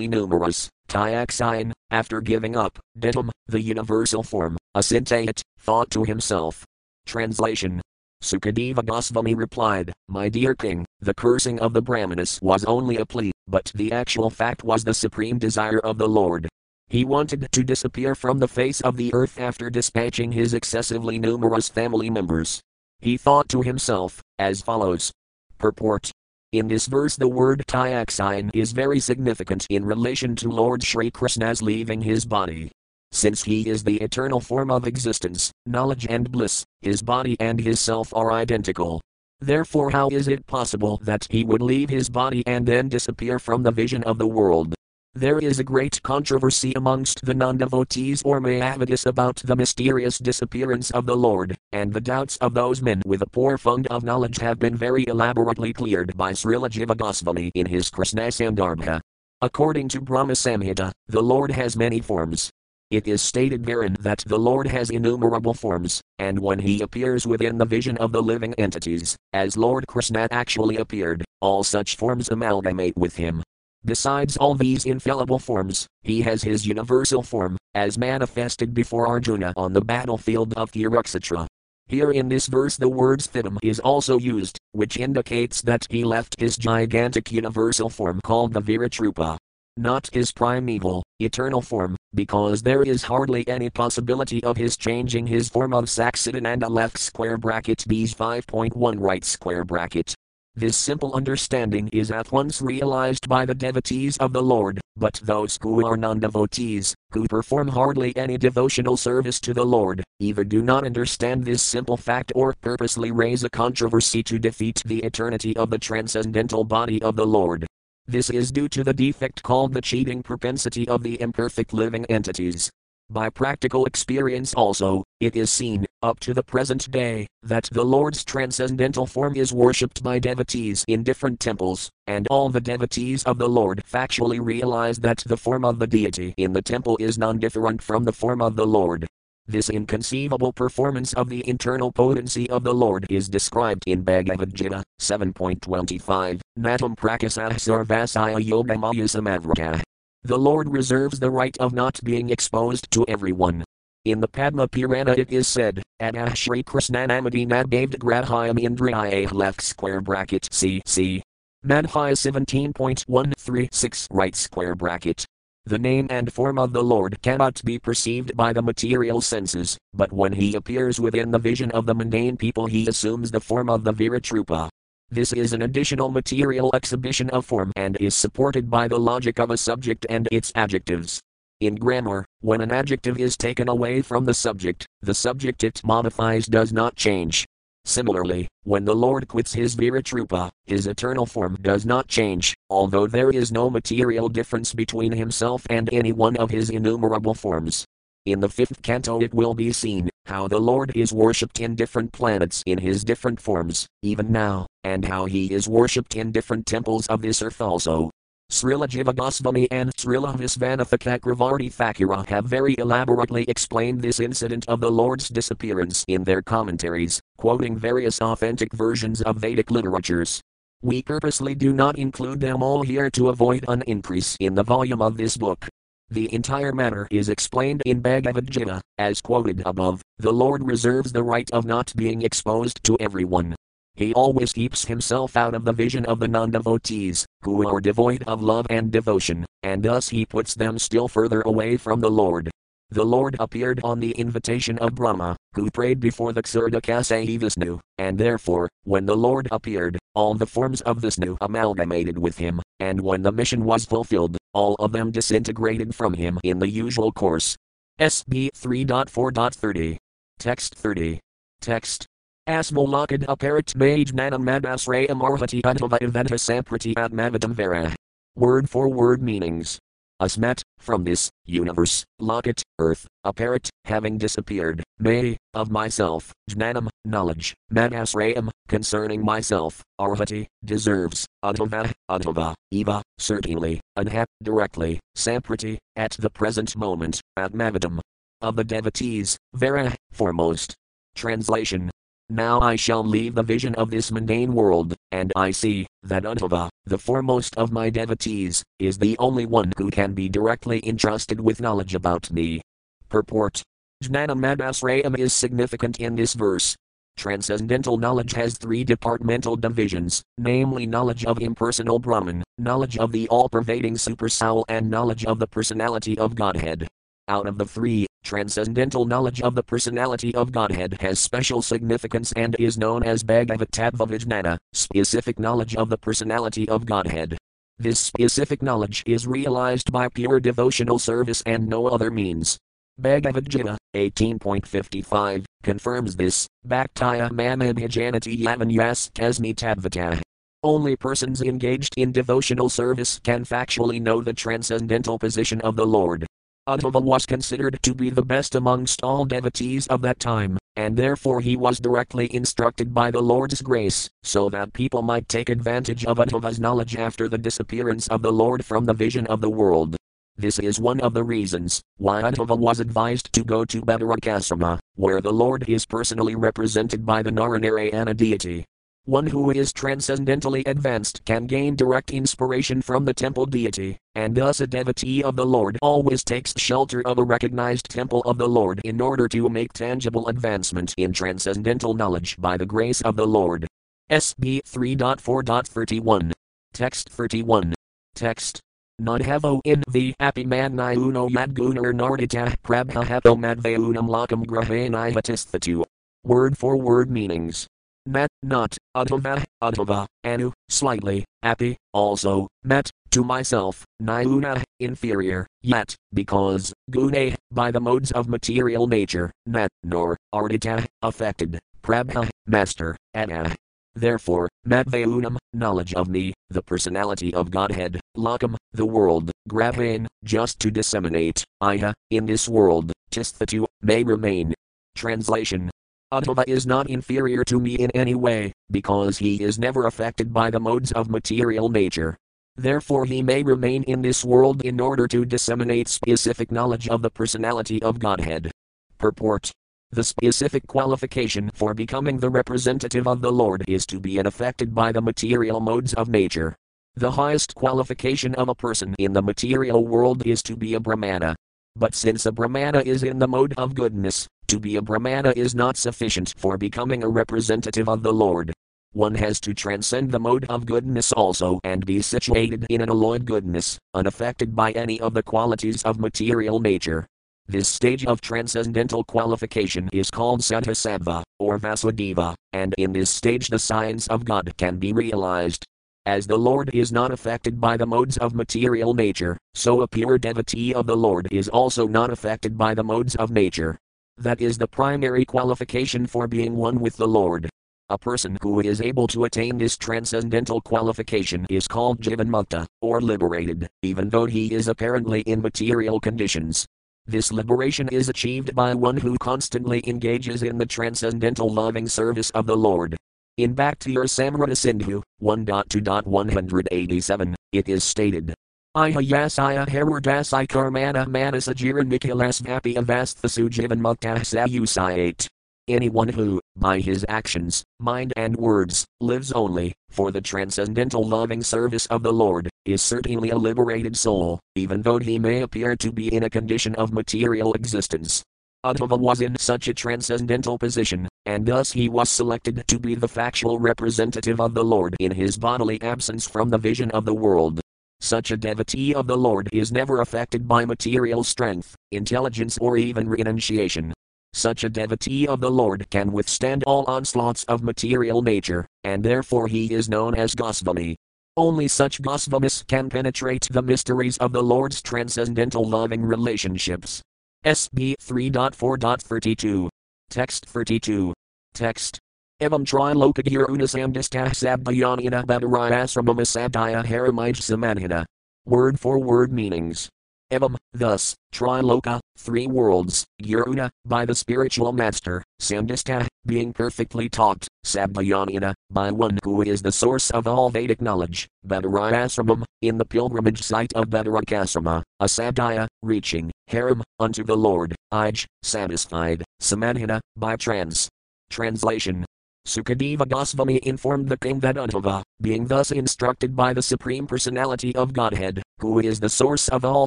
numerous, Tyaxine, after giving up, Ditum, the universal form, Asintayat, thought to himself. Translation Sukadeva Goswami replied, My dear king, the cursing of the Brahmanas was only a plea, but the actual fact was the supreme desire of the Lord. He wanted to disappear from the face of the earth after dispatching his excessively numerous family members. He thought to himself, as follows Purport in this verse, the word Tyaxine is very significant in relation to Lord Sri Krishna's leaving his body. Since he is the eternal form of existence, knowledge, and bliss, his body and his self are identical. Therefore, how is it possible that he would leave his body and then disappear from the vision of the world? There is a great controversy amongst the non devotees or Mayavadis about the mysterious disappearance of the Lord, and the doubts of those men with a poor fund of knowledge have been very elaborately cleared by Srila Jiva Goswami in his Krishna Sandarbha. According to Brahma Samhita, the Lord has many forms. It is stated therein that the Lord has innumerable forms, and when he appears within the vision of the living entities, as Lord Krishna actually appeared, all such forms amalgamate with him, Besides all these infallible forms, he has his universal form, as manifested before Arjuna on the battlefield of Kurukshetra. Here in this verse, the word sthitam is also used, which indicates that he left his gigantic universal form called the Viratrupa. Not his primeval, eternal form, because there is hardly any possibility of his changing his form of Saxidananda left square bracket B's 5.1 right square bracket. This simple understanding is at once realized by the devotees of the Lord, but those who are non devotees, who perform hardly any devotional service to the Lord, either do not understand this simple fact or purposely raise a controversy to defeat the eternity of the transcendental body of the Lord. This is due to the defect called the cheating propensity of the imperfect living entities, by practical experience also, it is seen, up to the present day, that the Lord's transcendental form is worshipped by devotees in different temples, and all the devotees of the Lord factually realize that the form of the deity in the temple is non different from the form of the Lord. This inconceivable performance of the internal potency of the Lord is described in Bhagavad Gita 7.25, Natam Prakasah Sarvasaya Yogamaya Samavrata. The Lord reserves the right of not being exposed to everyone. In the Padma Purana it is said, Adah Shri Krishnanamadi Nadbhavd Gradhyam Indriya left square bracket CC. Madhya 17.136 right square bracket. The name and form of the Lord cannot be perceived by the material senses, but when he appears within the vision of the mundane people he assumes the form of the Viratrupa. This is an additional material exhibition of form and is supported by the logic of a subject and its adjectives. In grammar, when an adjective is taken away from the subject, the subject it modifies does not change. Similarly, when the Lord quits his Viratrupa, his eternal form does not change, although there is no material difference between himself and any one of his innumerable forms. In the fifth canto, it will be seen how the Lord is worshipped in different planets in his different forms, even now, and how he is worshipped in different temples of this earth also. Srila Jiva Goswami and Srila Visvanatha Chakravarti Thakura have very elaborately explained this incident of the Lord's disappearance in their commentaries, quoting various authentic versions of Vedic literatures. We purposely do not include them all here to avoid an increase in the volume of this book. The entire matter is explained in Bhagavad Gita, as quoted above. The Lord reserves the right of not being exposed to everyone. He always keeps himself out of the vision of the non devotees, who are devoid of love and devotion, and thus he puts them still further away from the Lord. The Lord appeared on the invitation of Brahma, who prayed before the Ksirodakasayi Vishnu, and therefore, when the Lord appeared, all the forms of Vishnu amalgamated with him, and when the mission was fulfilled, all of them disintegrated from him in the usual course. SB 3.4.30. Text 30. Text. Asmolakad aparat majnanam madasrayam arhati untava eventa samprati atmavadam vera. Word for word meanings. Asmat, from this, universe, locket, earth, apparat, having disappeared, may, of myself, jnanam, knowledge, madasrayam, concerning myself, arhati, deserves, adhava, adhava, eva, certainly, adhap, directly, samprati, at the present moment, atmavadam. Of the devotees, vera, foremost. Translation Now I shall leave the vision of this mundane world, and I see that Uddhava, the foremost of my devotees, is the only one who can be directly entrusted with knowledge about me. Purport Jnana Madasrayam is significant in this verse. Transcendental knowledge has three departmental divisions, namely knowledge of impersonal Brahman, knowledge of the all pervading supersoul, and knowledge of the personality of Godhead. Out of the three, transcendental knowledge of the personality of Godhead has special significance and is known as Bhagavatattva specific knowledge of the personality of Godhead. This specific knowledge is realized by pure devotional service and no other means. Bhagavad Gita 18.55 confirms this. Bhaktiya Mamabhijanati Yavanyas Kasmi Tadvata. Only persons engaged in devotional service can factually know the transcendental position of the Lord. Uddhava was considered to be the best amongst all devotees of that time, and therefore he was directly instructed by the Lord's grace, so that people might take advantage of Uddhava's knowledge after the disappearance of the Lord from the vision of the world. This is one of the reasons why Uddhava was advised to go to Badarikasrama, where the Lord is personally represented by the Naranarayana deity. One who is transcendentally advanced can gain direct inspiration from the temple deity, and thus a devotee of the Lord always takes shelter of a recognized temple of the Lord in order to make tangible advancement in transcendental knowledge by the grace of the Lord. SB 3.4.31. Text 31. Text. Nadhavo in the happy man niuno yadgunar er nardita prabhahato madvaunam lakam grahanihvatistatu. Word for word meanings. Met, not, Uddhava, Uddhava, Anu, slightly, Api, also, Met, to myself, Niuna, inferior, yet, because, Gune, by the modes of material nature, Net, nor, Ardita, affected, Prabha, master, Ana. Therefore, Madvaunam, knowledge of me, the personality of Godhead, Lakam, the world, Gravain, just to disseminate, Iha, in this world, Tisthatu, may remain. Translation Uddhava is not inferior to me in any way, because he is never affected by the modes of material nature. Therefore, he may remain in this world in order to disseminate specific knowledge of the personality of Godhead. Purport The specific qualification for becoming the representative of the Lord is to be unaffected by the material modes of nature. The highest qualification of a person in the material world is to be a Brahmana. But since a Brahmana is in the mode of goodness, to be a Brahmana is not sufficient for becoming a representative of the Lord. One has to transcend the mode of goodness also and be situated in an alloyed goodness, unaffected by any of the qualities of material nature. This stage of transcendental qualification is called Sattvasattva, or Vasudeva, and in this stage the science of God can be realized. As the Lord is not affected by the modes of material nature, so a pure devotee of the Lord is also not affected by the modes of nature. That is the primary qualification for being one with the Lord. A person who is able to attain this transcendental qualification is called Jivanmukta, or liberated, even though he is apparently in material conditions. This liberation is achieved by one who constantly engages in the transcendental loving service of the Lord. In Bhakti Rasamrita Sindhu 1.2.187, it is stated Ihayasaya Herardasai Karmana Manasajiran Nikilasvapi Avasthasu Mukta ah, ah, Sayusayate. Anyone who, by his actions, mind, and words, lives only for the transcendental loving service of the Lord, is certainly a liberated soul, even though he may appear to be in a condition of material existence. Uddhava was in such a transcendental position, and thus he was selected to be the factual representative of the Lord in his bodily absence from the vision of the world. Such a devotee of the Lord is never affected by material strength, intelligence, or even renunciation. Such a devotee of the Lord can withstand all onslaughts of material nature, and therefore he is known as Gosvami. Only such Gosvamis can penetrate the mysteries of the Lord's transcendental loving relationships. SB 3.4.32. Text 32. Text. Evam Trilokagir Unasamdistah Sabdayanina Badarayasramama Sabdaya Haramij Samanhina. Word for word meanings. Evam, thus, Triloka, three worlds, Guruna, by the spiritual master, Samdista, being perfectly taught, Sabdayanina, by one who is the source of all Vedic knowledge, Badarayasramam, in the pilgrimage site of Badarikasrama, Asabdaya, reaching, Haram, unto the Lord, Ij, satisfied, Samanhina, by trance. Translation Sukadeva Goswami informed the king that Uddhava, being thus instructed by the Supreme Personality of Godhead, who is the source of all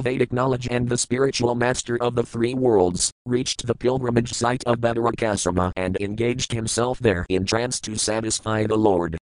Vedic knowledge and the spiritual master of the three worlds, reached the pilgrimage site of Badarikasrama and engaged himself there in trance to satisfy the Lord.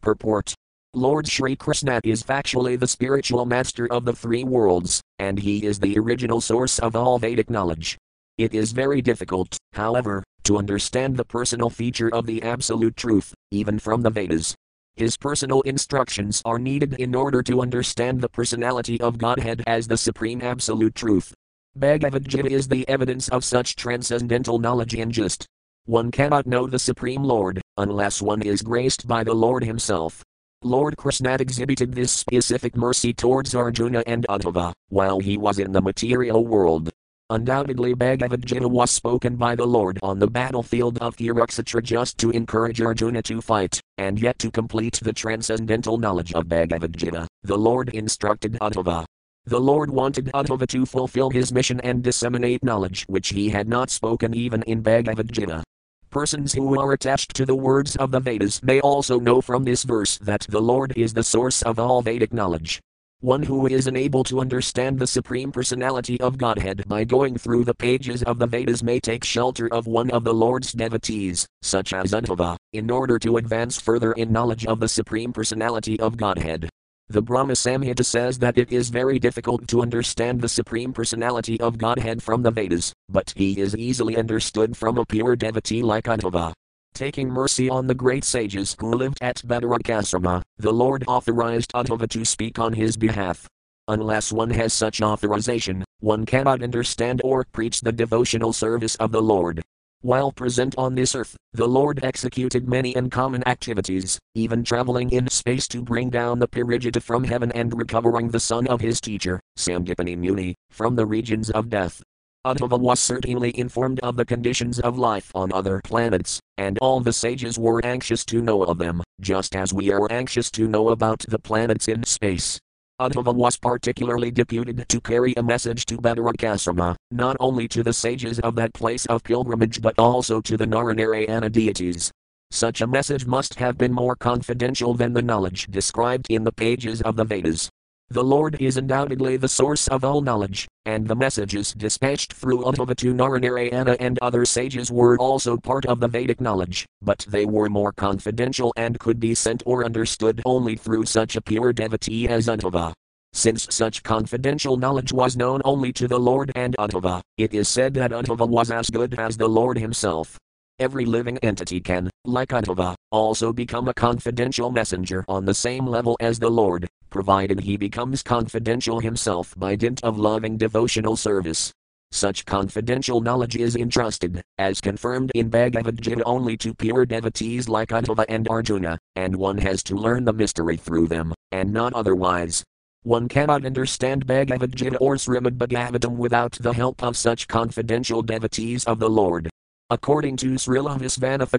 Purport Lord Sri Krishna is factually the spiritual master of the three worlds, and he is the original source of all Vedic knowledge. It is very difficult, however, to understand the personal feature of the Absolute Truth, even from the Vedas. His personal instructions are needed in order to understand the personality of Godhead as the Supreme Absolute Truth. Bhagavad Gita is the evidence of such transcendental knowledge and just. One cannot know the Supreme Lord unless one is graced by the Lord Himself. Lord Krishna exhibited this specific mercy towards Arjuna and Uddhava while he was in the material world. Undoubtedly, Bhagavad Gita was spoken by the Lord on the battlefield of Kurukshetra just to encourage Arjuna to fight, and yet to complete the transcendental knowledge of Bhagavad Gita, the Lord instructed Uddhava. The Lord wanted Uddhava to fulfill his mission and disseminate knowledge which he had not spoken even in Bhagavad Gita. Persons who are attached to the words of the Vedas may also know from this verse that the Lord is the source of all Vedic knowledge. One who is unable to understand the Supreme Personality of Godhead by going through the pages of the Vedas may take shelter of one of the Lord's devotees, such as Uddhava, in order to advance further in knowledge of the Supreme Personality of Godhead. The Brahma Samhita says that it is very difficult to understand the Supreme Personality of Godhead from the Vedas, but he is easily understood from a pure devotee like Uddhava. Taking mercy on the great sages who lived at Badarikasrama, the Lord authorized Uddhava to speak on his behalf. Unless one has such authorization, one cannot understand or preach the devotional service of the Lord. While present on this earth, the Lord executed many uncommon activities, even traveling in space to bring down the Parijata from heaven and recovering the son of his teacher, Sandipani Muni, from the regions of death. Uddhava was certainly informed of the conditions of life on other planets, and all the sages were anxious to know of them, just as we are anxious to know about the planets in space. Uddhava was particularly deputed to carry a message to Badarikasrama, not only to the sages of that place of pilgrimage but also to the Naranarayana deities. Such a message must have been more confidential than the knowledge described in the pages of the Vedas. The Lord is undoubtedly the source of all knowledge, and the messages dispatched through Uddhava to Naranarayana and other sages were also part of the Vedic knowledge, but they were more confidential and could be sent or understood only through such a pure devotee as Uddhava. Since such confidential knowledge was known only to the Lord and Uddhava, it is said that Uddhava was as good as the Lord himself. Every living entity can, like Uddhava, also become a confidential messenger on the same level as the Lord, provided he becomes confidential himself by dint of loving devotional service. Such confidential knowledge is entrusted, as confirmed in Bhagavad Gita, only to pure devotees like Uddhava and Arjuna, and one has to learn the mystery through them, and not otherwise. One cannot understand Bhagavad Gita or Srimad Bhagavatam without the help of such confidential devotees of the Lord. According to Srila Visvanatha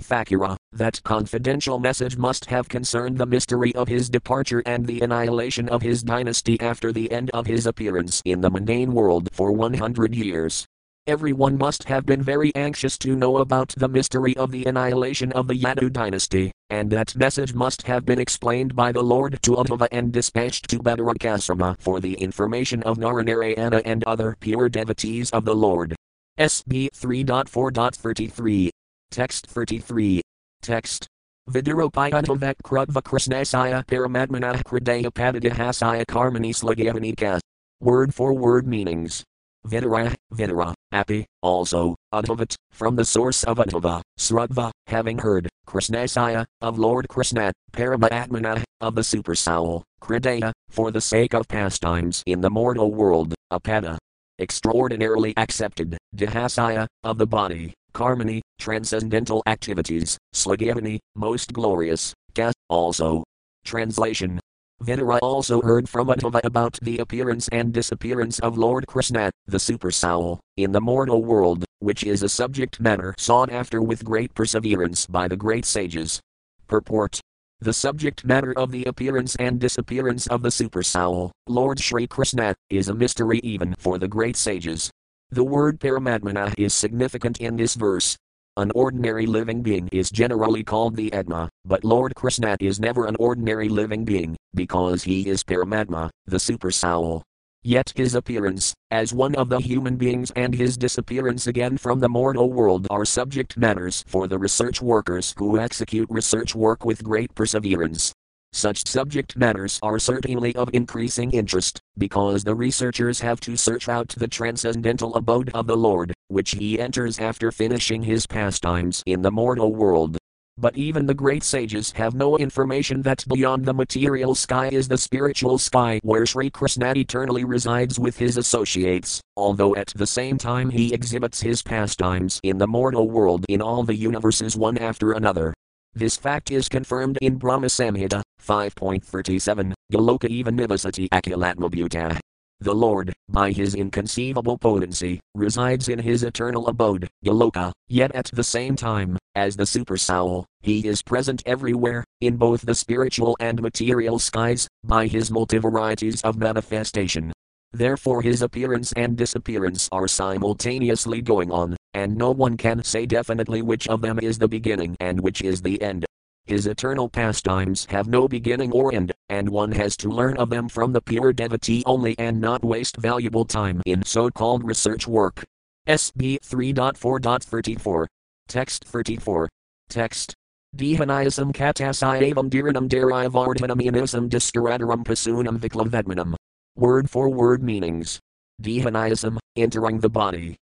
Thakura, that confidential message must have concerned the mystery of his departure and the annihilation of his dynasty after the end of his appearance in the mundane world for 100 years. Everyone must have been very anxious to know about the mystery of the annihilation of the Yadu dynasty, and that message must have been explained by the Lord to Uddhava and dispatched to Badarikasrama for the information of Naranarayana and other pure devotees of the Lord. SB 3.4.33. Text 33. Text. Viduropayatavak krutva krishnasaya paramadmanah kridaya padadihasaya karmani slagavanikas. Word for word meanings. Vidura, Vidura, happy, also, Uddhavat, from the source of Uddhava, Srudva, having heard, Krishnasaya, of Lord Krishna, Paramatmana, of the super soul, Kridaya, for the sake of pastimes in the mortal world, Apada, extraordinarily accepted, Dihasaya, of the body, Karmani, transcendental activities, Slagavani, most glorious, Kas, also. Translation Vidura also heard from Uddhava about the appearance and disappearance of Lord Krishna, the super soul, in the mortal world, which is a subject matter sought after with great perseverance by the great sages. Purport the subject matter of the appearance and disappearance of the super soul, Lord Sri Krishna, is a mystery even for the great sages. The word Paramatmana is significant in this verse. An ordinary living being is generally called the Atma, but Lord Krishna is never an ordinary living being, because he is Paramatma, the super soul. Yet his appearance, as one of the human beings and his disappearance again from the mortal world are subject matters for the research workers who execute research work with great perseverance. Such subject matters are certainly of increasing interest, because the researchers have to search out the transcendental abode of the Lord, which he enters after finishing his pastimes in the mortal world. But even the great sages have no information that beyond the material sky is the spiritual sky where Sri Krishna eternally resides with his associates, although at the same time he exhibits his pastimes in the mortal world in all the universes one after another. This fact is confirmed in Brahma Samhita 5.37, Goloka eva nivasati akilatmabhuta. The Lord, by his inconceivable potency, resides in his eternal abode, Goloka, yet at the same time, as the super soul, he is present everywhere, in both the spiritual and material skies, by his multivarieties of manifestation. Therefore, his appearance and disappearance are simultaneously going on, and no one can say definitely which of them is the beginning and which is the end. His eternal pastimes have no beginning or end, and one has to learn of them from the pure devotee only and not waste valuable time in so called research work. SB 3.4.34. Text 34. Text. Dehanayasam katasayavam dhiranam darayavardhanam yanasam diskaradaram pasunam viklavedmanam. Word for word meanings. Dehanayasam, entering the body,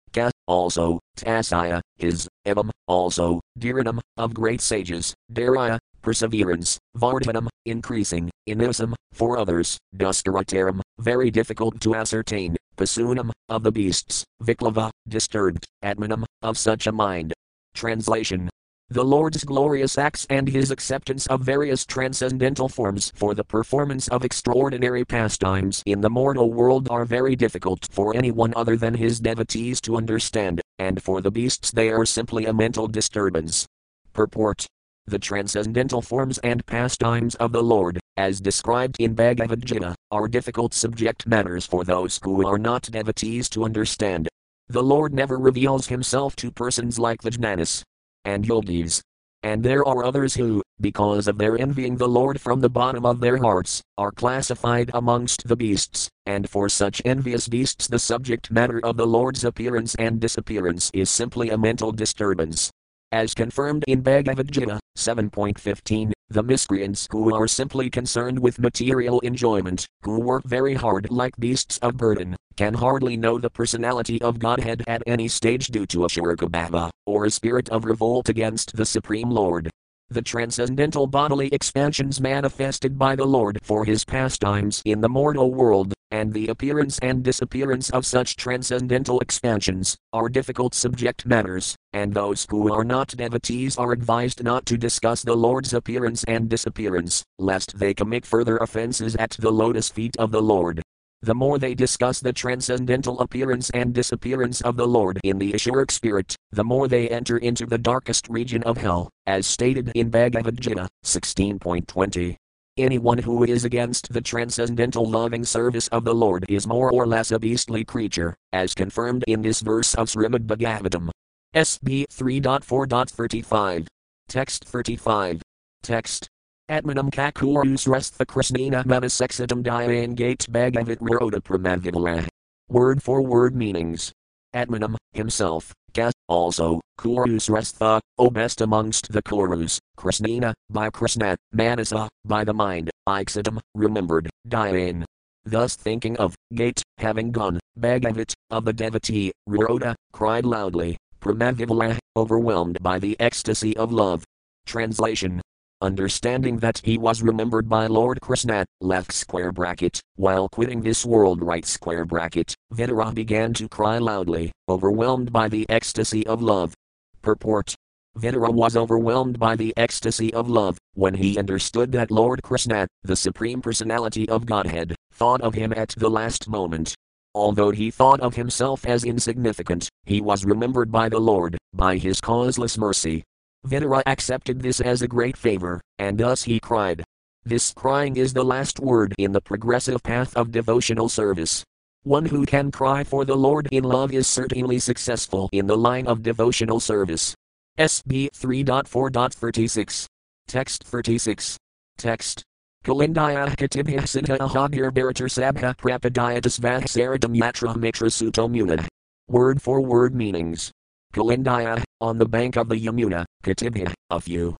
also, tasaya, his, evam, also, dhiranam, of great sages, daraya, perseverance, vardhanam, increasing, inusam, for others, duskarataram, very difficult to ascertain, pasunam, of the beasts, viklava, disturbed, atmanam, of such a mind. Translation the Lord's glorious acts and his acceptance of various transcendental forms for the performance of extraordinary pastimes in the mortal world are very difficult for anyone other than his devotees to understand, and for the beasts they are simply a mental disturbance. Purport The transcendental forms and pastimes of the Lord, as described in Bhagavad Gita, are difficult subject matters for those who are not devotees to understand. The Lord never reveals himself to persons like the Jnanis, and yogis. And there are others who, because of their envying the Lord from the bottom of their hearts, are classified amongst the beasts, and for such envious beasts the subject matter of the Lord's appearance and disappearance is simply a mental disturbance. As confirmed in Bhagavad Gita 7.15, the miscreants who are simply concerned with material enjoyment, who work very hard like beasts of burden, can hardly know the personality of Godhead at any stage due to a Shirikabhava, or a spirit of revolt against the Supreme Lord. The transcendental bodily expansions manifested by the Lord for his pastimes in the mortal world, and the appearance and disappearance of such transcendental expansions, are difficult subject matters, and those who are not devotees are advised not to discuss the Lord's appearance and disappearance, lest they commit further offenses at the lotus feet of the Lord. The more they discuss the transcendental appearance and disappearance of the Lord in the Ashuric spirit, the more they enter into the darkest region of hell, as stated in Bhagavad Gita 16.20. Anyone who is against the transcendental loving service of the Lord is more or less a beastly creature, as confirmed in this verse of Srimad Bhagavatam. SB 3.4.35. Text 35. Text. Atmanam kakurus restha krishnina manasexitam dyan gate bhagavat roda pramavivala. Word for word meanings. Atmanam, himself, ka, also, kurus restha, O best amongst the kurus, krishnina, by Krishna, manasa, by the mind, ixitam, remembered, dyan. Thus thinking of, gate, having gone, bhagavat, of the devotee, roda, cried loudly, pramavivala, overwhelmed by the ecstasy of love. Translation understanding that he was remembered by Lord Krishna, left square bracket, while quitting this world right square bracket, Vidura began to cry loudly, overwhelmed by the ecstasy of love. Purport Vidura was overwhelmed by the ecstasy of love when he understood that Lord Krishna, the Supreme Personality of Godhead, thought of him at the last moment. Although he thought of himself as insignificant, he was remembered by the Lord, by his causeless mercy, Vidura accepted this as a great favor, and thus he cried. This crying is the last word in the progressive path of devotional service. One who can cry for the Lord in love is certainly successful in the line of devotional service. SB 3.4.36. Text 36. Text. Kalindaya Katibhya Siddha Ahagir Baratar Sabha Prapadyatas Vahsaradam Yatra Mitra Sutomuna. Word for word meanings. Kalindaya, on the bank of the Yamuna, Katibhya, a few,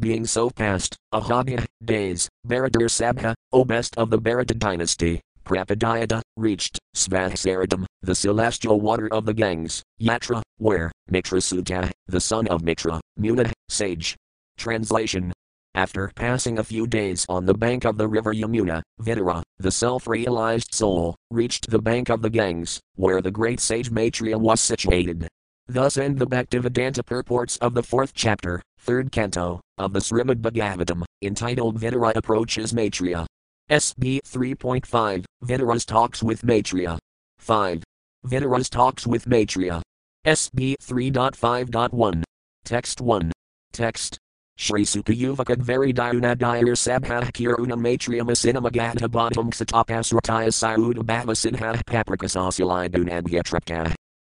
being so past, Ahagya, days, Baratar Sabha, O best of the Bharata dynasty, Prapadyata, reached, Svahsaradam, the celestial water of the Ganges, Yatra, where, Mitrasuta, the son of Mitra, Muna, sage. Translation after passing a few days on the bank of the river Yamuna, Vidura, the self realized soul, reached the bank of the Ganges, where the great sage Maitreya was situated. Thus end the Bhaktivedanta purports of the fourth chapter, third canto, of the Srimad Bhagavatam, entitled Vidura Approaches Maitreya. SB 3.5 Vidura's Talks with Maitreya. 5. Vidura's Talks with Maitreya. SB 3.5.1. Text 1. Text. Shri Sukayuvaka Veridayunadayar Sabha Kiruna Matriam Asinamagadha Bottom Satapasrataya Sayuda Bhava Sinha.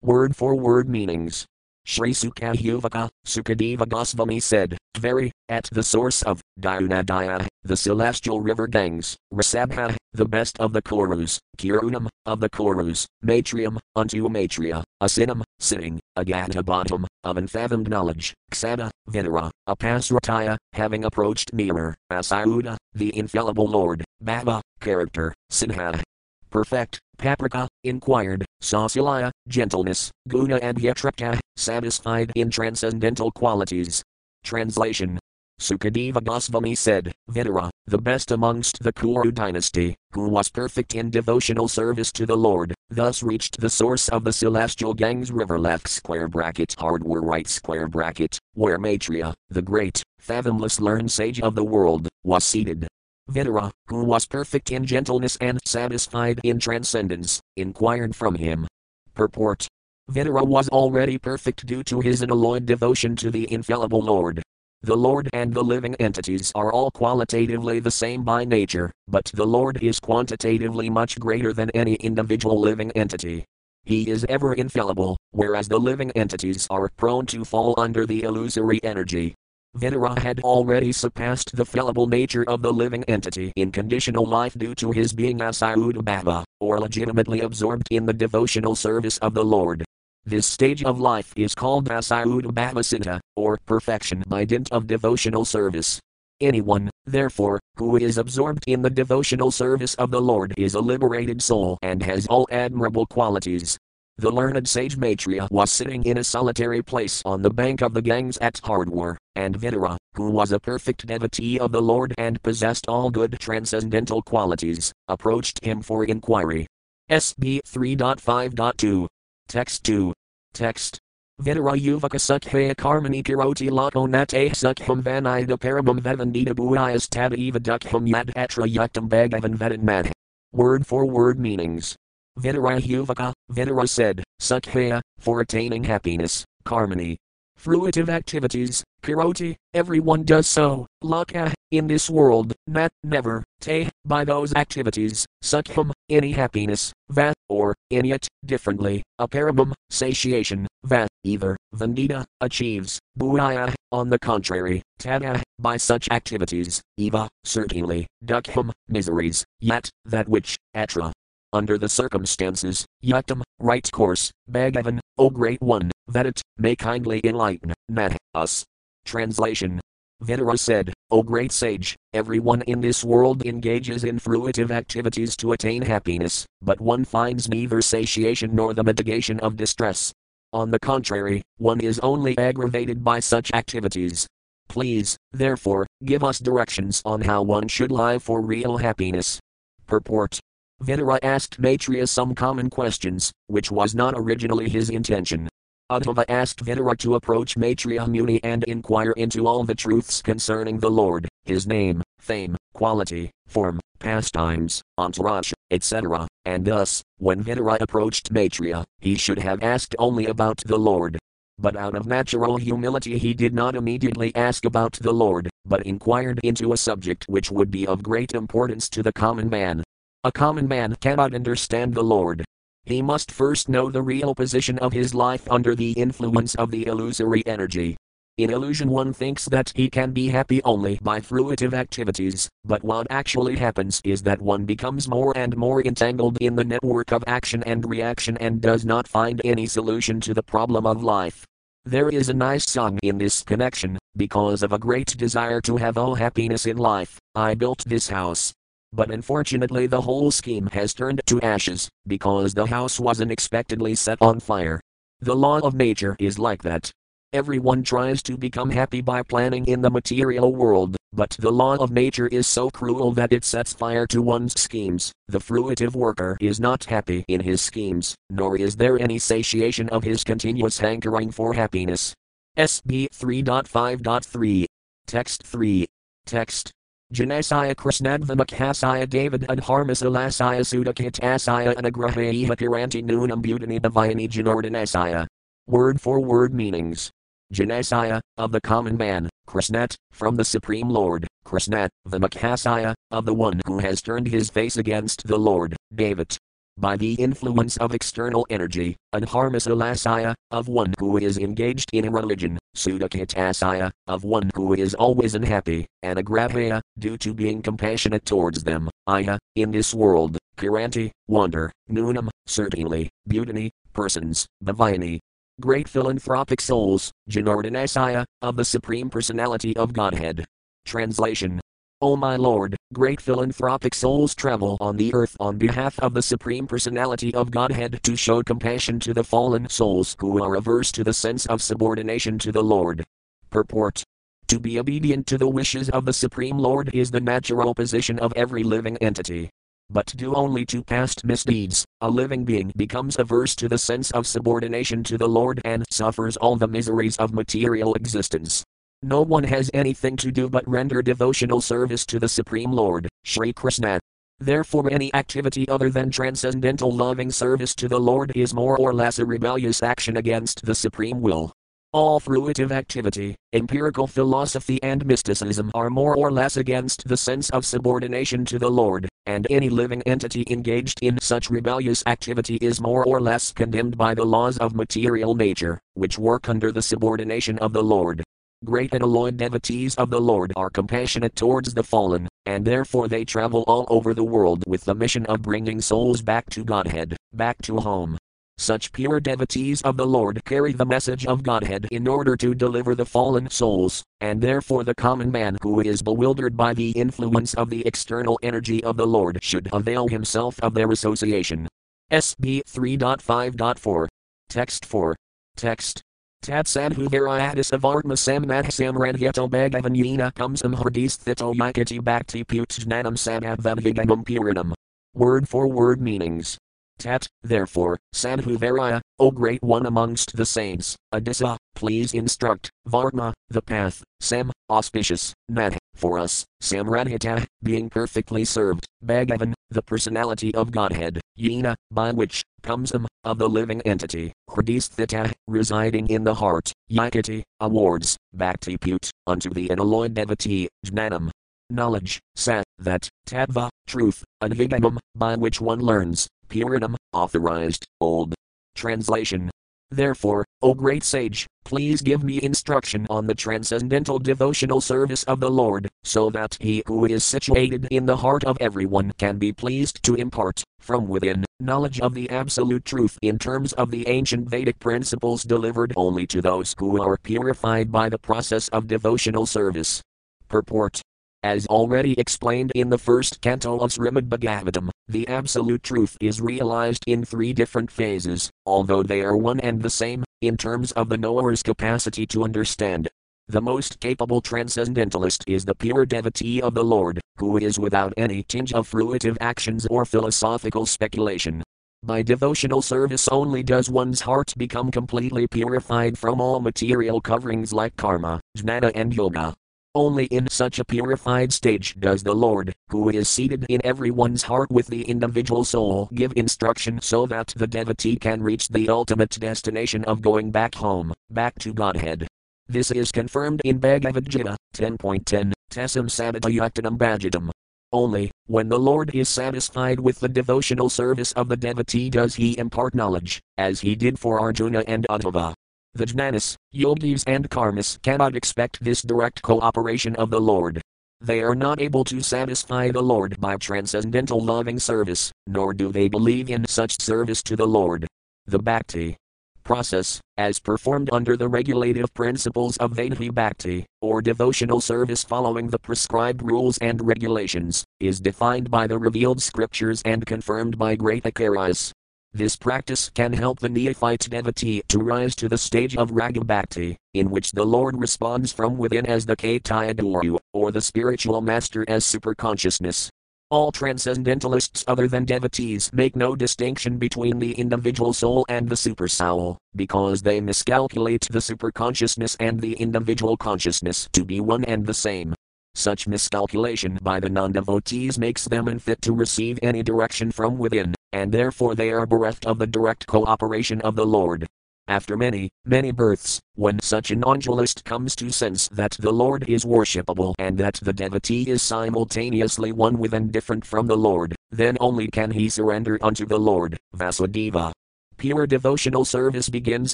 Word for word meanings. Shri Sukayuvaka, Sukadeva Goswami said, Very, at the source of, Dayunadaya, the celestial river Ganges, Rasabha, the best of the Kurus, Kirunam, of the Kurus, Matrium, unto Maitreya, Asinam, sitting, Agata bottom, of unfathomed knowledge, Ksada, Vidura, Apasrataya, having approached nearer, Asayuda, the infallible Lord, Bhava, character, Sinha, perfect, Paprika, inquired, Sausilaya, gentleness, Guna and Yatrapka, satisfied in transcendental qualities. Translation Sukadeva Goswami said, Vidura, the best amongst the Kuru dynasty, who was perfect in devotional service to the Lord, thus reached the source of the celestial Ganges river left square bracket Hardwar right square bracket, where Maitreya, the great, fathomless learned sage of the world, was seated. Vidura, who was perfect in gentleness and satisfied in transcendence, inquired from him. Purport Vidura was already perfect due to his unalloyed devotion to the infallible Lord. The Lord and the living entities are all qualitatively the same by nature, but the Lord is quantitatively much greater than any individual living entity. He is ever infallible, whereas the living entities are prone to fall under the illusory energy. Vidura had already surpassed the fallible nature of the living entity in conditional life due to his being asayudabhava, or legitimately absorbed in the devotional service of the Lord. This stage of life is called Asayudabhavasiddha, or perfection by dint of devotional service. Anyone, therefore, who is absorbed in the devotional service of the Lord is a liberated soul and has all admirable qualities. The learned sage Maitreya was sitting in a solitary place on the bank of the Ganges at Hardwar, and Vidura, who was a perfect devotee of the Lord and possessed all good transcendental qualities, approached him for inquiry. SB 3.5.2 Text 2. Text. Vidura yuvaka sukhaya karmani lako nate sukham vanida paramam vevandita buayas tadaiva dukham yad atra yuktam bhagavan vedan Word for word meanings. Vidura yuvaka, Vidura said, sukhaya, for attaining happiness, karmani, fruitive activities, Kiroti, everyone does so, Laka, in this world, not never, Te, by those activities, Sukham, any happiness, Va, or, in it, differently, Aparamam, satiation, Va, either, Vandita, achieves, Buaya, on the contrary, Tada, by such activities, Eva, certainly, Dukham, miseries, yet, that which, Atra, under the circumstances, Yatam, right course, Bhagavan, O Great One, Vedat, may kindly enlighten, Nat, us. Translation Vidura said, O great sage, everyone in this world engages in fruitive activities to attain happiness, but one finds neither satiation nor the mitigation of distress. On the contrary, one is only aggravated by such activities. Please, therefore, give us directions on how one should live for real happiness. Purport Vidura asked Maitreya some common questions, which was not originally his intention. Uddhava asked Vidura to approach Maitreya Muni and inquire into all the truths concerning the Lord, his name, fame, quality, form, pastimes, entourage, etc. And thus, when Vidura approached Maitreya, he should have asked only about the Lord. But out of natural humility he did not immediately ask about the Lord, but inquired into a subject which would be of great importance to the common man. A common man cannot understand the Lord. He must first know the real position of his life under the influence of the illusory energy. In illusion, one thinks that he can be happy only by fruitive activities, but what actually happens is that one becomes more and more entangled in the network of action and reaction and does not find any solution to the problem of life. There is a nice song in this connection, because of a great desire to have all happiness in life, I built this house. But unfortunately, the whole scheme has turned to ashes, because the house was unexpectedly set on fire. The law of nature is like that. Everyone tries to become happy by planning in the material world, but the law of nature is so cruel that it sets fire to one's schemes. The fruitive worker is not happy in his schemes, nor is there any satiation of his continuous hankering for happiness. SB 3.5.3. Text 3. Text. Janasaya Krishnadvamakasaya David Adharmasalasaya Sudakitasaya Anagrahayiha Kiranti Nunam Bhutani Bhavayani Janardanasaya. Word for word meanings. Janasaya, of the common man, Krishnat, from the Supreme Lord, Krishnat, the Makasaya, of the one who has turned his face against the Lord, David. By the influence of external energy, Adharmasalasaya, of one who is engaged in a religion, Sudakitasaya, of one who is always unhappy, Anagrahaya, due to being compassionate towards them, Aya, in this world, Kiranti, wonder, Nunam, certainly, butani, persons, Bhavayani, great philanthropic souls, Janardanasaya, of the Supreme Personality of Godhead. Translation O my Lord, great philanthropic souls travel on the earth on behalf of the Supreme Personality of Godhead to show compassion to the fallen souls who are averse to the sense of subordination to the Lord. Purport To be obedient to the wishes of the Supreme Lord is the natural position of every living entity but due only to past misdeeds, a living being becomes averse to the sense of subordination to the Lord and suffers all the miseries of material existence. No one has anything to do but render devotional service to the Supreme Lord, Sri Krishna. Therefore, any activity other than transcendental loving service to the Lord is more or less a rebellious action against the Supreme Will. All fruitive activity, empirical philosophy, and mysticism are more or less against the sense of subordination to the Lord, and any living entity engaged in such rebellious activity is more or less condemned by the laws of material nature, which work under the subordination of the Lord. Great unalloyed devotees of the Lord are compassionate towards the fallen, and therefore they travel all over the world with the mission of bringing souls back to Godhead, back to home. Such pure devotees of the Lord carry the message of Godhead in order to deliver the fallen souls, and therefore the common man who is bewildered by the influence of the external energy of the Lord should avail himself of their association. SB 3.5.4. Text 4. Text. Tat sadhu varayadis avartma sammadhasam radhyato bhagavan kamsam hardisthito yakati bhakti putjnanam sadhavam puranam. Word for word meanings. Tat, therefore, Sadhuvaraya, O great one amongst the saints, Adisa, please instruct, Varma, the path, Sam, auspicious, Nad, for us, Samradhita, being perfectly served, Bhagavan, the personality of Godhead, Yena, by which, comes him, of the living entity, Hridisthita, residing in the heart, Yakati, awards, Bhaktiput, unto the unalloyed devotee, Jnanam, knowledge, sat, that, Tattva, truth, Advigamam, by which one learns, Puranam, authorized, old. Translation. Therefore, O great sage, please give me instruction on the transcendental devotional service of the Lord, so that he who is situated in the heart of everyone can be pleased to impart, from within, knowledge of the absolute truth in terms of the ancient Vedic principles delivered only to those who are purified by the process of devotional service. Purport as already explained in the first canto of Srimad Bhagavatam, the absolute truth is realized in three different phases, although they are one and the same, in terms of the knower's capacity to understand. The most capable transcendentalist is the pure devotee of the Lord, who is without any tinge of fruitive actions or philosophical speculation. By devotional service only does one's heart become completely purified from all material coverings like karma, jnana, and yoga. Only in such a purified stage does the Lord, who is seated in everyone's heart with the individual soul, give instruction so that the devotee can reach the ultimate destination of going back home, back to Godhead. This is confirmed in Bhagavad Gita 10.10, Tesam Sabhatayaktanam Bhajatam. Only, when the Lord is satisfied with the devotional service of the devotee does he impart knowledge, as he did for Arjuna and Uddhava. The jnanis, yogis, and karmis cannot expect this direct cooperation of the Lord. They are not able to satisfy the Lord by transcendental loving service, nor do they believe in such service to the Lord. The bhakti process, as performed under the regulative principles of Vaidhi Bhakti, or devotional service following the prescribed rules and regulations, is defined by the revealed scriptures and confirmed by great acharyas. This practice can help the neophyte devotee to rise to the stage of Raga Bhakti, in which the Lord responds from within as the Caitya Guru, or the spiritual master as superconsciousness. All transcendentalists other than devotees make no distinction between the individual soul and the supersoul, because they miscalculate the superconsciousness and the individual consciousness to be one and the same. Such miscalculation by the non devotees makes them unfit to receive any direction from within, and therefore they are bereft of the direct cooperation of the Lord. After many, many births, when such an non-dualist comes to sense that the Lord is worshipable and that the devotee is simultaneously one with and different from the Lord, then only can he surrender unto the Lord, Vasudeva. Pure devotional service begins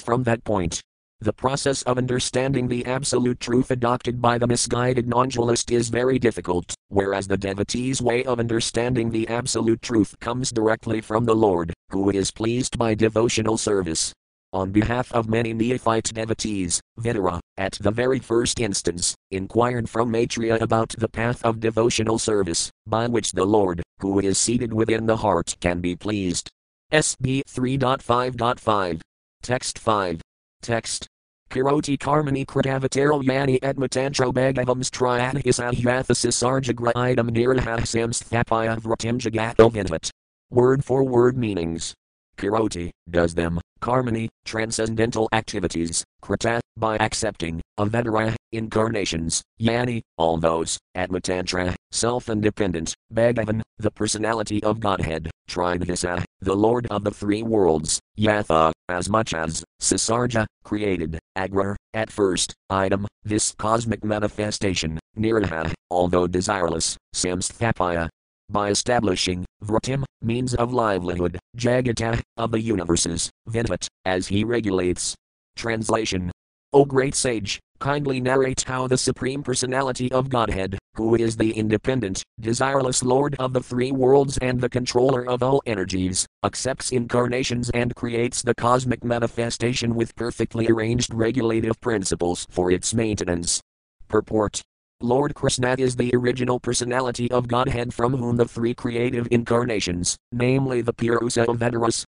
from that point. The process of understanding the absolute truth adopted by the misguided non-dualist is very difficult, whereas the devotee's way of understanding the absolute truth comes directly from the Lord, who is pleased by devotional service. On behalf of many neophyte devotees, Vidura, at the very first instance, inquired from Maitreya about the path of devotional service, by which the Lord, who is seated within the heart, can be pleased. SB 3.5.5. Text 5. Text. Kiroti karmani kritavataril yani edmatantro bhagavams triadhisahyathasis arjagra idam nirahasams vratim jagato vinvat. Word for word meanings. Kiroti, does them, karmani, transcendental activities, krita, by accepting, avedara, incarnations, yani, all those, atmatantra, self-independent, bhagavan, the personality of Godhead, Tridhisa, the Lord of the three worlds, Yatha, as much as, Sasarja, created, Agra, at first, item, this cosmic manifestation, Niraha, although desireless, Samsthapaya, by establishing, Vratim, means of livelihood, Jagata, of the universes, Vinvat, as he regulates. Translation O great sage, kindly narrate how the Supreme Personality of Godhead, who is the independent, desireless Lord of the three worlds and the controller of all energies, accepts incarnations and creates the cosmic manifestation with perfectly arranged regulative principles for its maintenance. Purport Lord Krishna is the original personality of Godhead from whom the three creative incarnations, namely the Purusa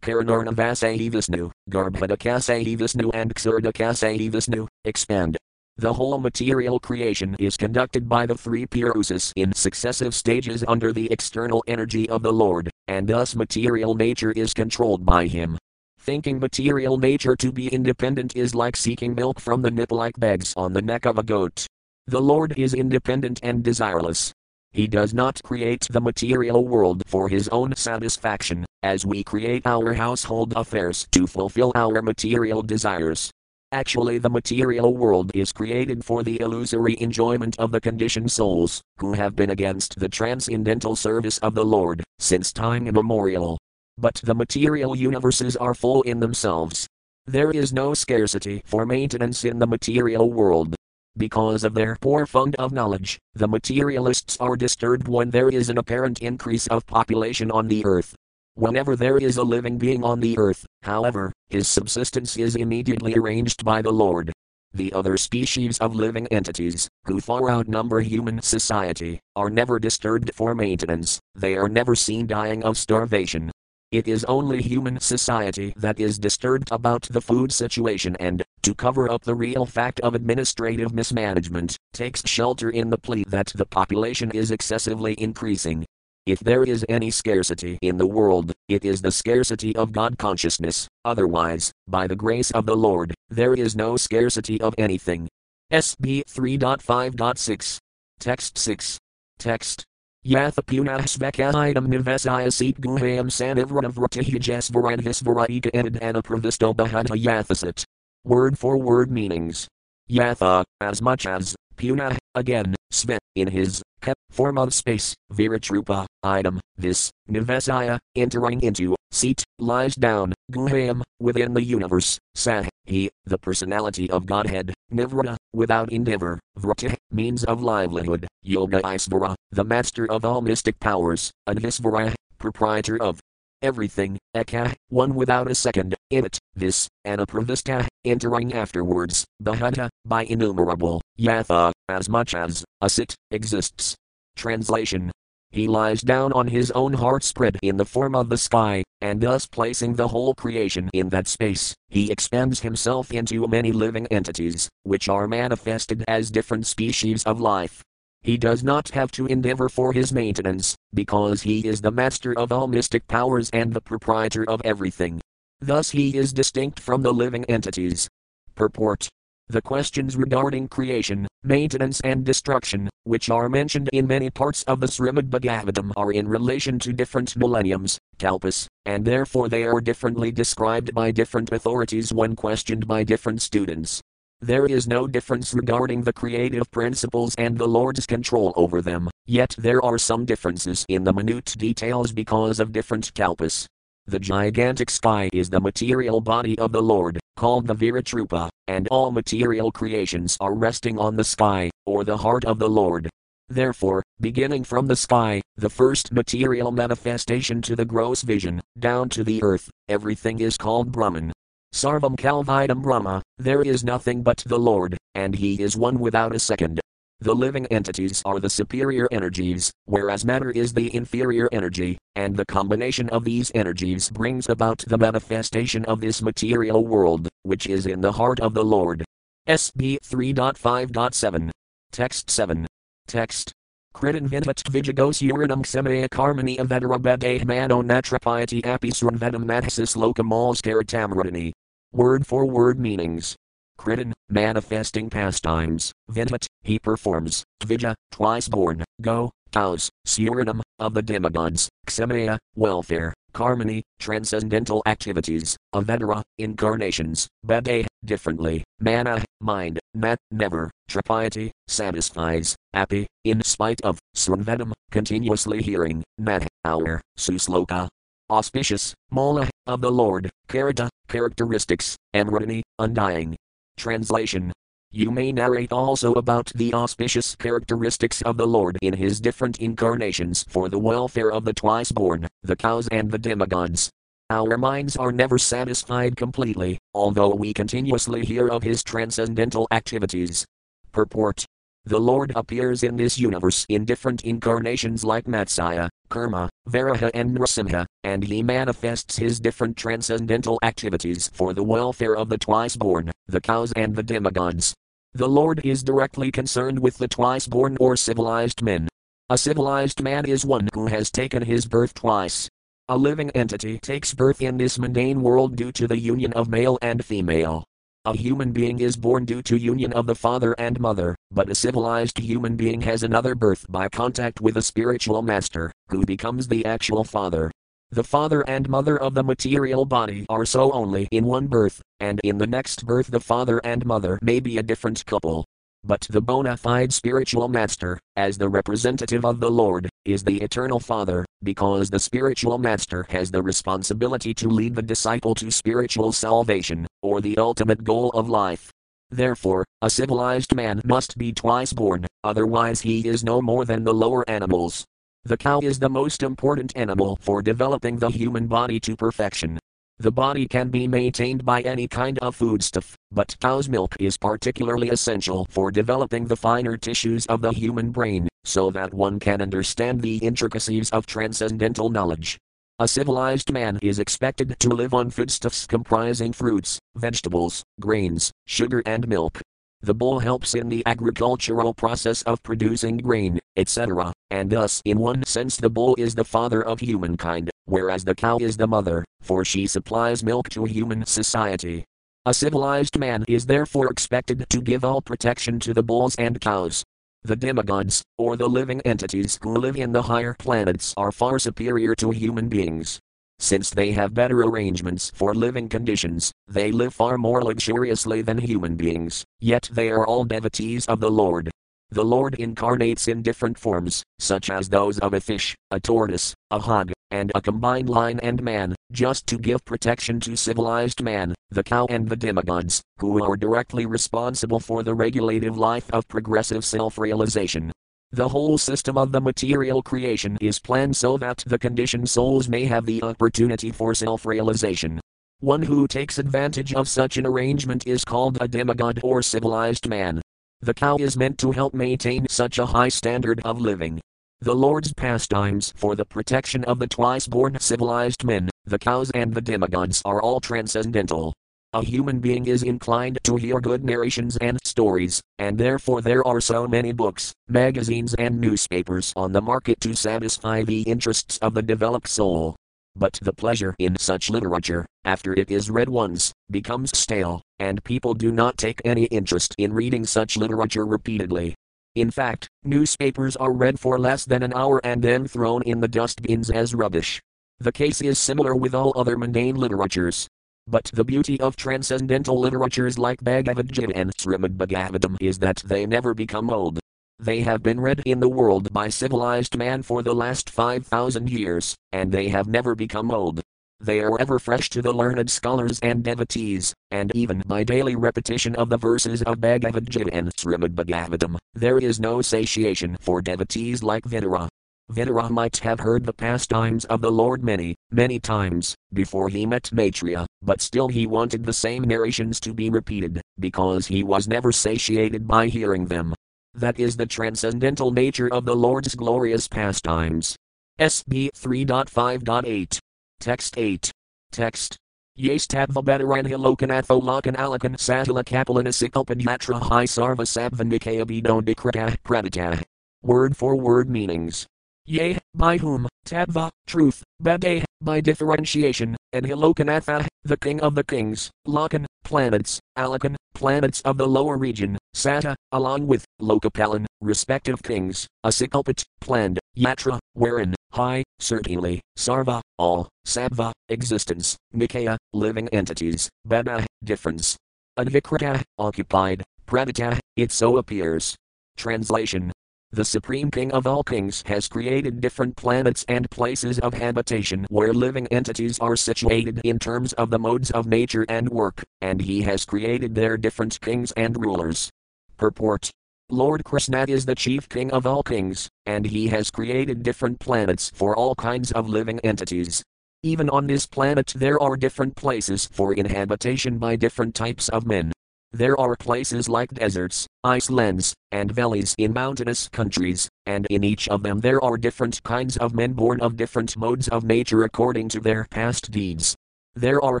Karanarnavasayi Vishnu, Garbhodakasayi Vishnu and Ksirodakasayi Vishnu, expand. The whole material creation is conducted by the three Purusas in successive stages under the external energy of the Lord, and thus material nature is controlled by him. Thinking material nature to be independent is like seeking milk from the nip like bags on the neck of a goat. The Lord is independent and desireless. He does not create the material world for his own satisfaction, as we create our household affairs to fulfill our material desires. Actually, the material world is created for the illusory enjoyment of the conditioned souls, who have been against the transcendental service of the Lord, since time immemorial. But the material universes are full in themselves. There is no scarcity for maintenance in the material world, because of their poor fund of knowledge, the materialists are disturbed when there is an apparent increase of population on the earth. Whenever there is a living being on the earth, however, his subsistence is immediately arranged by the Lord. The other species of living entities, who far outnumber human society, are never disturbed for maintenance, they are never seen dying of starvation, it is only human society that is disturbed about the food situation and, to cover up the real fact of administrative mismanagement, takes shelter in the plea that the population is excessively increasing. If there is any scarcity in the world, it is the scarcity of God consciousness, otherwise, by the grace of the Lord, there is no scarcity of anything. SB 3.5.6. Text 6. Text Yathapunahsvekahidam nivesiasit guham sanivranavratihijasvaradhisvaraika enadana pravisto bahata yathasit. Word for word meanings. Yatha, as much as, puna, again, sve, in his, kep, form of space, viratrupa, item, this, nivesaya, entering into, seat, lies down, Guhayam, within the universe, Sah, he, the personality of Godhead, Nivrata, without endeavor, Vrata, means of livelihood, Yoga Isvara, the master of all mystic powers, Adhisvara, proprietor of everything, Eka, one without a second, in it, this, Anapravista, entering afterwards, Bahata, by innumerable, Yatha, as much as, Asit, exists. Translation he lies down on his own heart spread in the form of the sky, and thus placing the whole creation in that space, he expands himself into many living entities, which are manifested as different species of life. He does not have to endeavor for his maintenance, because he is the master of all mystic powers and the proprietor of everything. Thus he is distinct from the living entities. Purport the questions regarding creation, maintenance, and destruction, which are mentioned in many parts of the Srimad Bhagavatam, are in relation to different millenniums, kalpas, and therefore they are differently described by different authorities when questioned by different students. There is no difference regarding the creative principles and the Lord's control over them, yet there are some differences in the minute details because of different kalpas. The gigantic sky is the material body of the Lord, called the Viratrupa, and all material creations are resting on the sky, or the heart of the Lord. Therefore, beginning from the sky, the first material manifestation to the gross vision, down to the earth, everything is called Brahman. Sarvam Kalvidam Brahma, there is nothing but the Lord, and He is one without a second. The living entities are the superior energies, whereas matter is the inferior energy, and the combination of these energies brings about the manifestation of this material world, which is in the heart of the Lord. SB 3.5.7. Text 7. Text. Kritan vintat vijagos urinum semaya karmani avedara mano natrapayati apisran mathasis lokamals karatamradani. Word for word meanings. Kritan, manifesting pastimes, Vintat, he performs, Dvija, twice born, Go, cows, Suranam, of the demigods, Ksemaya, welfare, Karmani, transcendental activities, Avedara, incarnations, Bede, differently, Mana, mind, Nat, never, Trapayati, satisfies, Api, in spite of, Sranvedam, continuously hearing, Nat, our, Susloka. Auspicious, Mala, of the Lord, Karata, characteristics, Amrani, undying, Translation you may narrate also about the auspicious characteristics of the Lord in his different incarnations for the welfare of the twice born, the cows, and the demigods. Our minds are never satisfied completely, although we continuously hear of his transcendental activities. Purport the Lord appears in this universe in different incarnations like Matsya, Kurma, Varaha, and Nrasimha, and he manifests his different transcendental activities for the welfare of the twice born, the cows, and the demigods. The Lord is directly concerned with the twice born or civilized men. A civilized man is one who has taken his birth twice. A living entity takes birth in this mundane world due to the union of male and female. A human being is born due to union of the father and mother, but a civilized human being has another birth by contact with a spiritual master, who becomes the actual father. The father and mother of the material body are so only in one birth, and in the next birth the father and mother may be a different couple. But the bona fide spiritual master, as the representative of the Lord, is the eternal Father, because the spiritual master has the responsibility to lead the disciple to spiritual salvation, or the ultimate goal of life. Therefore, a civilized man must be twice born, otherwise, he is no more than the lower animals. The cow is the most important animal for developing the human body to perfection. The body can be maintained by any kind of foodstuff, but cow's milk is particularly essential for developing the finer tissues of the human brain, so that one can understand the intricacies of transcendental knowledge. A civilized man is expected to live on foodstuffs comprising fruits, vegetables, grains, sugar, and milk. The bull helps in the agricultural process of producing grain, etc., and thus, in one sense, the bull is the father of humankind, whereas the cow is the mother, for she supplies milk to human society. A civilized man is therefore expected to give all protection to the bulls and cows. The demigods, or the living entities who live in the higher planets, are far superior to human beings. Since they have better arrangements for living conditions, they live far more luxuriously than human beings, yet they are all devotees of the Lord. The Lord incarnates in different forms, such as those of a fish, a tortoise, a hog, and a combined lion and man, just to give protection to civilized man, the cow and the demigods, who are directly responsible for the regulative life of progressive self realization. The whole system of the material creation is planned so that the conditioned souls may have the opportunity for self realization. One who takes advantage of such an arrangement is called a demigod or civilized man. The cow is meant to help maintain such a high standard of living. The Lord's pastimes for the protection of the twice born civilized men, the cows and the demigods are all transcendental. A human being is inclined to hear good narrations and stories, and therefore there are so many books, magazines, and newspapers on the market to satisfy the interests of the developed soul. But the pleasure in such literature, after it is read once, becomes stale, and people do not take any interest in reading such literature repeatedly. In fact, newspapers are read for less than an hour and then thrown in the dustbins as rubbish. The case is similar with all other mundane literatures. But the beauty of transcendental literatures like Bhagavad Gita and Srimad Bhagavatam is that they never become old. They have been read in the world by civilized man for the last 5,000 years, and they have never become old. They are ever fresh to the learned scholars and devotees, and even by daily repetition of the verses of Bhagavad Gita and Srimad Bhagavatam, there is no satiation for devotees like Vidura. Vidura might have heard the pastimes of the Lord many, many times, before he met Maitreya, but still he wanted the same narrations to be repeated, because he was never satiated by hearing them. That is the transcendental nature of the Lord's glorious pastimes. SB 3.5.8. Text 8. Text. Yastatva Betaranhilokanatho Lakan Alakan Satila Kapalanasikilpan Yatra Hi Sarva Sabvanikaya Bido Dikrita. Word for word meanings. Yea, by whom, Tadva, truth, Bade, by differentiation, and Hilokanatha, the king of the kings, Lakan, planets, Alakan, planets of the lower region, Sata, along with Lokapalan, respective kings, Asikalpat, planned, Yatra, wherein, high, certainly, Sarva, all, Sabva, existence, Nikaya, living entities, Bada, difference. Advikrita, occupied, Pradita, it so appears. Translation the Supreme King of all kings has created different planets and places of habitation where living entities are situated in terms of the modes of nature and work, and he has created their different kings and rulers. Purport Lord Krishna is the chief king of all kings, and he has created different planets for all kinds of living entities. Even on this planet, there are different places for inhabitation by different types of men. There are places like deserts, icelands, and valleys in mountainous countries, and in each of them there are different kinds of men born of different modes of nature according to their past deeds. There are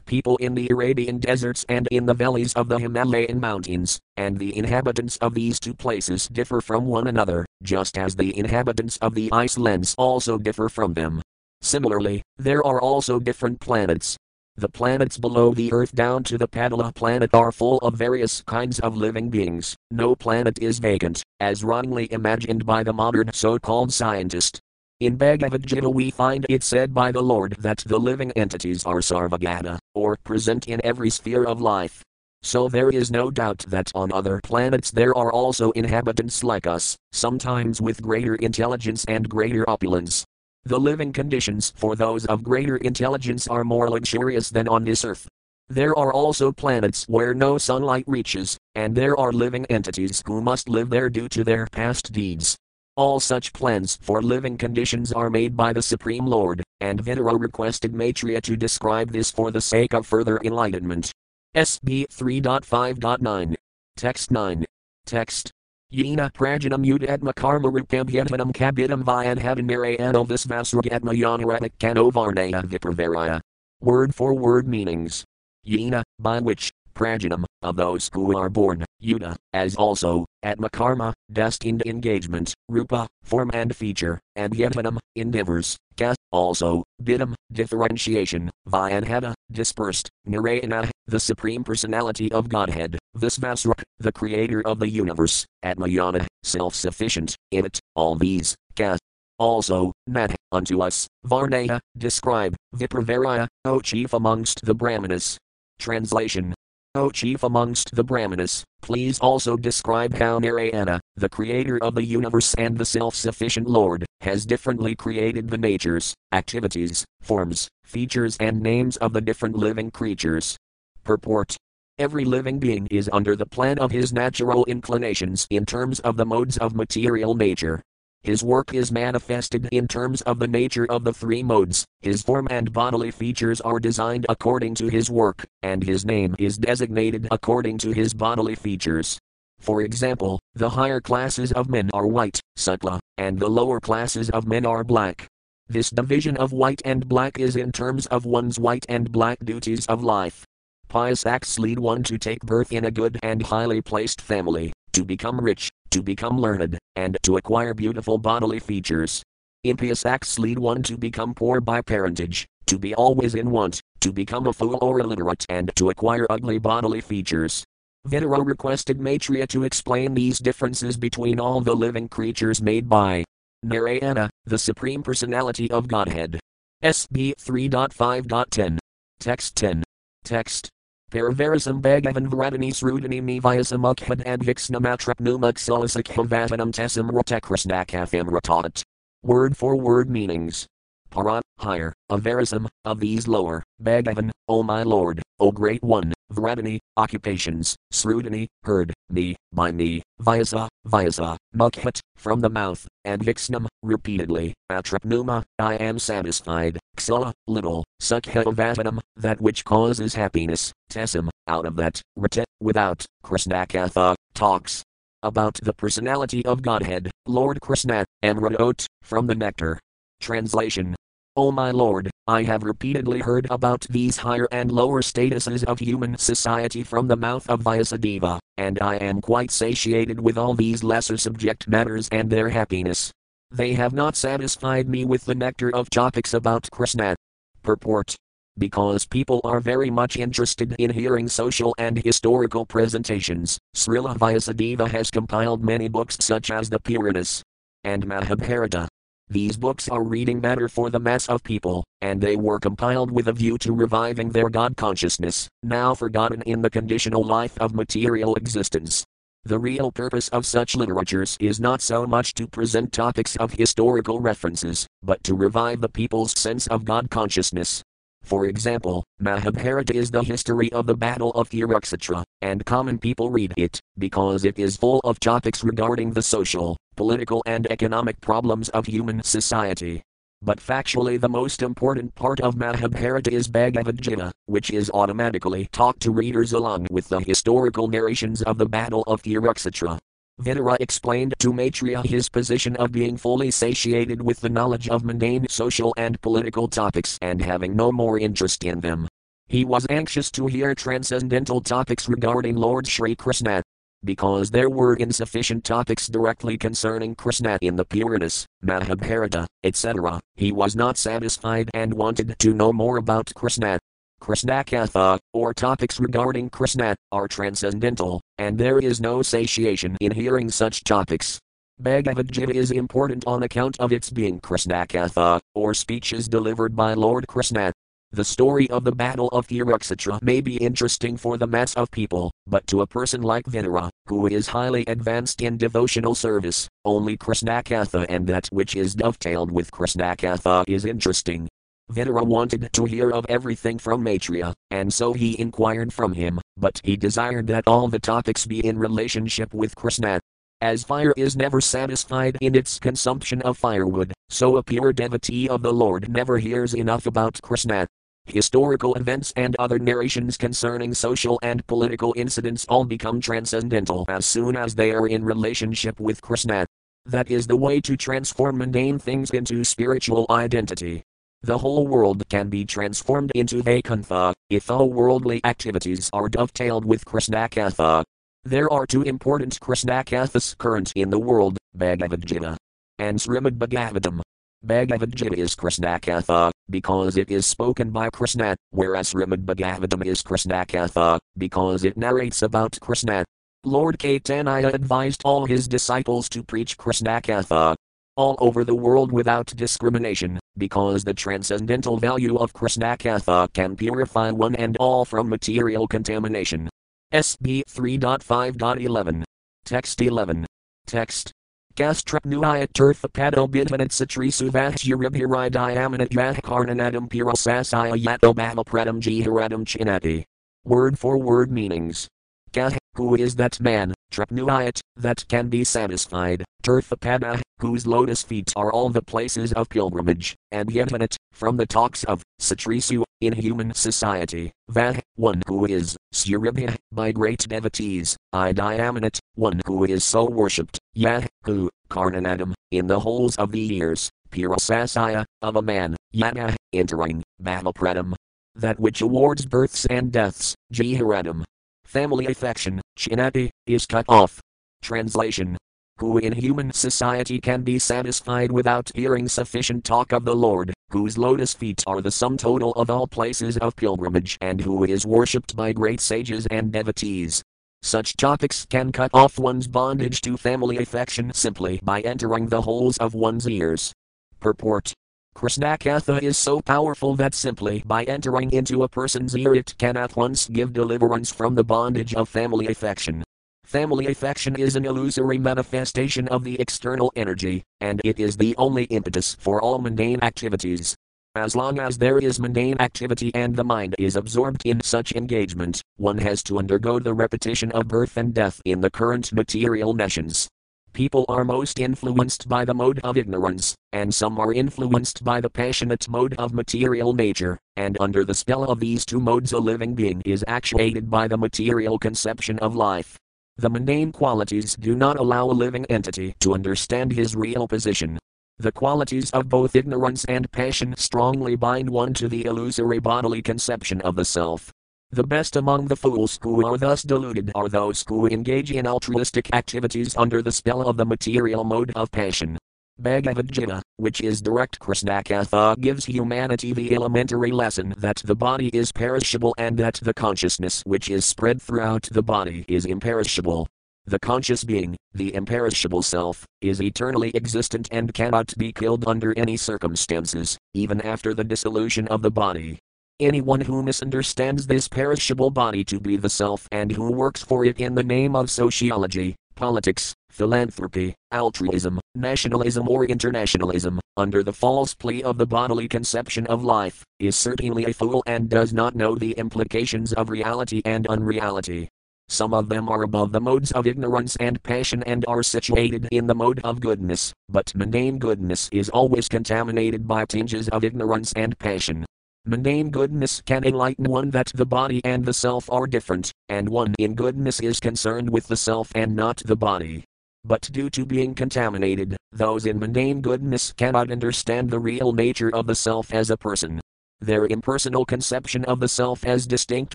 people in the Arabian deserts and in the valleys of the Himalayan mountains, and the inhabitants of these two places differ from one another, just as the inhabitants of the Icelands also differ from them. Similarly, there are also different planets, the planets below the Earth down to the Patala planet are full of various kinds of living beings. No planet is vacant, as wrongly imagined by the modern so called scientist. In Bhagavad Gita, we find it said by the Lord that the living entities are sarvagata, or present in every sphere of life. So there is no doubt that on other planets there are also inhabitants like us, sometimes with greater intelligence and greater opulence, the living conditions for those of greater intelligence are more luxurious than on this earth. There are also planets where no sunlight reaches, and there are living entities who must live there due to their past deeds. All such plans for living conditions are made by the Supreme Lord, and Vidura requested Maitreya to describe this for the sake of further enlightenment. SB 3.5.9. Text 9. Text. Yena prajanam udadma karma rupamhyatanam kabidam vyanhavanarayano visvasragatma yanaratik kano varnaya vipravaraya. Word for word meanings. Yena, by which, prajanam, of those who are born, yuda, as also, atma karma, destined engagement, rupa, form and feature, and yatanam, endeavors, ka, also, bidam, differentiation, vyanhava, dispersed, narayana, the Supreme Personality of Godhead, Visvasruk, the Creator of the universe, Atmayana, self sufficient, in it, all these, Ka. Also, Nat, unto us, Varnaya, describe, Vipravaraya, O chief amongst the Brahmanas. Translation O chief amongst the Brahmanas, please also describe how Narayana, the creator of the universe and the self sufficient Lord, has differently created the natures, activities, forms, features, and names of the different living creatures. Purport Every living being is under the plan of his natural inclinations in terms of the modes of material nature. His work is manifested in terms of the nature of the three modes, his form and bodily features are designed according to his work, and his name is designated according to his bodily features. For example, the higher classes of men are white, sukla, and the lower classes of men are black. This division of white and black is in terms of one's white and black duties of life. Pious acts lead one to take birth in a good and highly placed family, to become rich, to become learned, and to acquire beautiful bodily features. Impious acts lead one to become poor by parentage, to be always in want, to become a fool or illiterate, and to acquire ugly bodily features. Vidura requested Maitreya to explain these differences between all the living creatures made by Narayana, the Supreme Personality of Godhead. SB 3.5.10. Text 10. Text. Paravarisam Bhagavan Vradani Srudani Mivayasam Ukhad Adviksnamatrapnumak Salasakhavanam Tesam Ratekrisnakafam Ratat. Word for word meanings. Para, higher, Avarisam, of these lower, Bhagavan, O oh my Lord, O Great One, Vradani, occupations, Srudani, heard, me, by me, Vyasa, Vyasa, Mukhat, from the mouth, and Vixnam, repeatedly, Atrapnuma, I am satisfied, Ksala, little, Sukha that which causes happiness, Tesam, out of that, Rata, without, Krishnakatha, talks. About the personality of Godhead, Lord Krishna, Amradot, from the nectar. Translation O my Lord, I have repeatedly heard about these higher and lower statuses of human society from the mouth of Vyasadeva, and I am quite satiated with all these lesser subject matters and their happiness. They have not satisfied me with the nectar of topics about Krishna. Purport because people are very much interested in hearing social and historical presentations, Srila Vyasadeva has compiled many books such as the Puranas and Mahabharata. These books are reading matter for the mass of people, and they were compiled with a view to reviving their God consciousness, now forgotten in the conditional life of material existence. The real purpose of such literatures is not so much to present topics of historical references, but to revive the people's sense of God consciousness. For example, Mahabharata is the history of the Battle of Kurukshetra, and common people read it because it is full of topics regarding the social, political, and economic problems of human society. But factually, the most important part of Mahabharata is Bhagavad Gita, which is automatically taught to readers along with the historical narrations of the Battle of Kurukshetra. Vidura explained to Maitreya his position of being fully satiated with the knowledge of mundane social and political topics and having no more interest in them. He was anxious to hear transcendental topics regarding Lord Sri Krishna. Because there were insufficient topics directly concerning Krishna in the Puranas, Mahabharata, etc., he was not satisfied and wanted to know more about Krishna. Krishnakatha, or topics regarding Krishna, are transcendental, and there is no satiation in hearing such topics. Bhagavad Gita is important on account of its being Krishnakatha, or speeches delivered by Lord Krishna. The story of the Battle of Kurukshetra may be interesting for the mass of people, but to a person like Vidura, who is highly advanced in devotional service, only Krishnakatha and that which is dovetailed with Krishnakatha is interesting. Vidura wanted to hear of everything from Maitreya, and so he inquired from him, but he desired that all the topics be in relationship with Krishna. As fire is never satisfied in its consumption of firewood, so a pure devotee of the Lord never hears enough about Krishna. Historical events and other narrations concerning social and political incidents all become transcendental as soon as they are in relationship with Krishna. That is the way to transform mundane things into spiritual identity. The whole world can be transformed into Vaikuntha if all worldly activities are dovetailed with Krishnakatha. There are two important Krishnakathas current in the world Bhagavad Gita and Srimad Bhagavatam. Bhagavad Gita is Krishnakatha because it is spoken by Krishna, whereas Srimad Bhagavatam is Krishna Katha, because it narrates about Krishna. Lord Caitanya advised all his disciples to preach Krishna Katha all over the world without discrimination, because the transcendental value of Krishna Katha can purify one and all from material contamination. SB 3.5.11. Text 11. Text. Gastrapnuiat turthapado bidvanat satrisu vahjuribhirai diamanat yahkarnanadam pirasasaya yato bhavapratam jiharadam chinati. Word for word meanings. Gah, who is that man, Trapnuiat, that can be satisfied, Tirthapada, whose lotus feet are all the places of pilgrimage, and Yetvanat, from the talks of Satrisu, in human society, Vah, one who is, Suribhya, by great devotees, I Diamanat, one who is so worshipped, Yah, who, Karnanadam, in the holes of the ears, Pirasasaya, of a man, Yada, entering, Bhavapratam, that which awards births and deaths, Jiharadam, family affection, chinati, is cut off. Translation Who in human society can be satisfied without hearing sufficient talk of the Lord, whose lotus feet are the sum total of all places of pilgrimage, and who is worshipped by great sages and devotees. Such topics can cut off one's bondage to family affection simply by entering the holes of one's ears. Purport Krishnakatha is so powerful that simply by entering into a person's ear it can at once give deliverance from the bondage of family affection. Family affection is an illusory manifestation of the external energy, and it is the only impetus for all mundane activities. As long as there is mundane activity and the mind is absorbed in such engagement, one has to undergo the repetition of birth and death in the current material nations. People are most influenced by the mode of ignorance, and some are influenced by the passionate mode of material nature, and under the spell of these two modes a living being is actuated by the material conception of life. The mundane qualities do not allow a living entity to understand his real position. The qualities of both ignorance and passion strongly bind one to the illusory bodily conception of the self. The best among the fools who are thus deluded are those who engage in altruistic activities under the spell of the material mode of passion. Bhagavad Gita, which is direct Krishna Katha, gives humanity the elementary lesson that the body is perishable and that the consciousness which is spread throughout the body is imperishable. The conscious being, the imperishable self, is eternally existent and cannot be killed under any circumstances, even after the dissolution of the body. Anyone who misunderstands this perishable body to be the self and who works for it in the name of sociology, politics, philanthropy, altruism, nationalism, or internationalism, under the false plea of the bodily conception of life, is certainly a fool and does not know the implications of reality and unreality. Some of them are above the modes of ignorance and passion and are situated in the mode of goodness, but mundane goodness is always contaminated by tinges of ignorance and passion. Mundane goodness can enlighten one that the body and the self are different, and one in goodness is concerned with the self and not the body. But due to being contaminated, those in mundane goodness cannot understand the real nature of the self as a person. Their impersonal conception of the self as distinct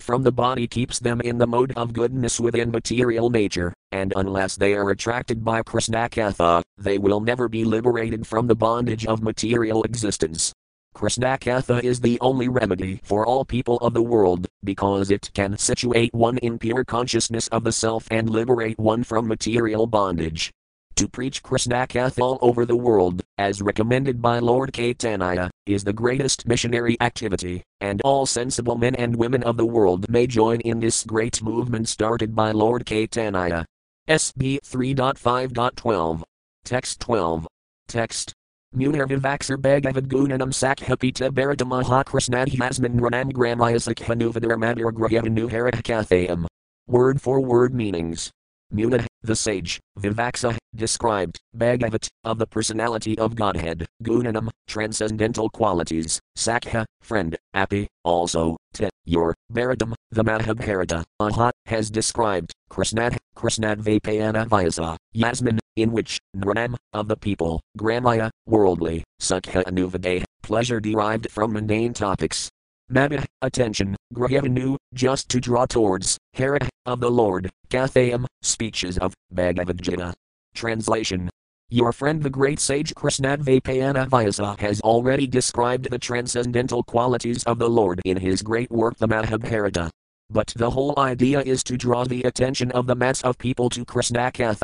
from the body keeps them in the mode of goodness within material nature, and unless they are attracted by Krishnakatha, they will never be liberated from the bondage of material existence. Krishnakatha is the only remedy for all people of the world, because it can situate one in pure consciousness of the self and liberate one from material bondage. To preach Krishnakatha all over the world, as recommended by Lord Caitanya, is the greatest missionary activity, and all sensible men and women of the world may join in this great movement started by Lord Caitanya. SB 3.5.12. Text 12. Text Munirvivaxar Bhagavad Gunanam Sakhapita Bharata Mahakrishnadyasman Ranam Gramayasakhanuvadharamadir Grahevanu Harakathaam. Word for word meanings. Muna, the sage, Vivaksa, described, Bhagavat, of the personality of Godhead, Gunanam, transcendental qualities, Sakha, friend, Api, also, Te, your, Bharatam, the Mahabharata, Aha, has described, Krishnad, Krishnadvaipayana Vyasa, Yasmin, in which, Nranam, of the people, Gramaya, worldly, Sukha Anuvade, pleasure derived from mundane topics. Mada, attention, Grahevanu, just to draw towards, Hara, of the Lord, Kathayam, speeches of, Bhagavad Gita. Translation your friend the great sage Krishnadvaipayana Vyasa has already described the transcendental qualities of the Lord in his great work the Mahabharata. But the whole idea is to draw the attention of the mass of people to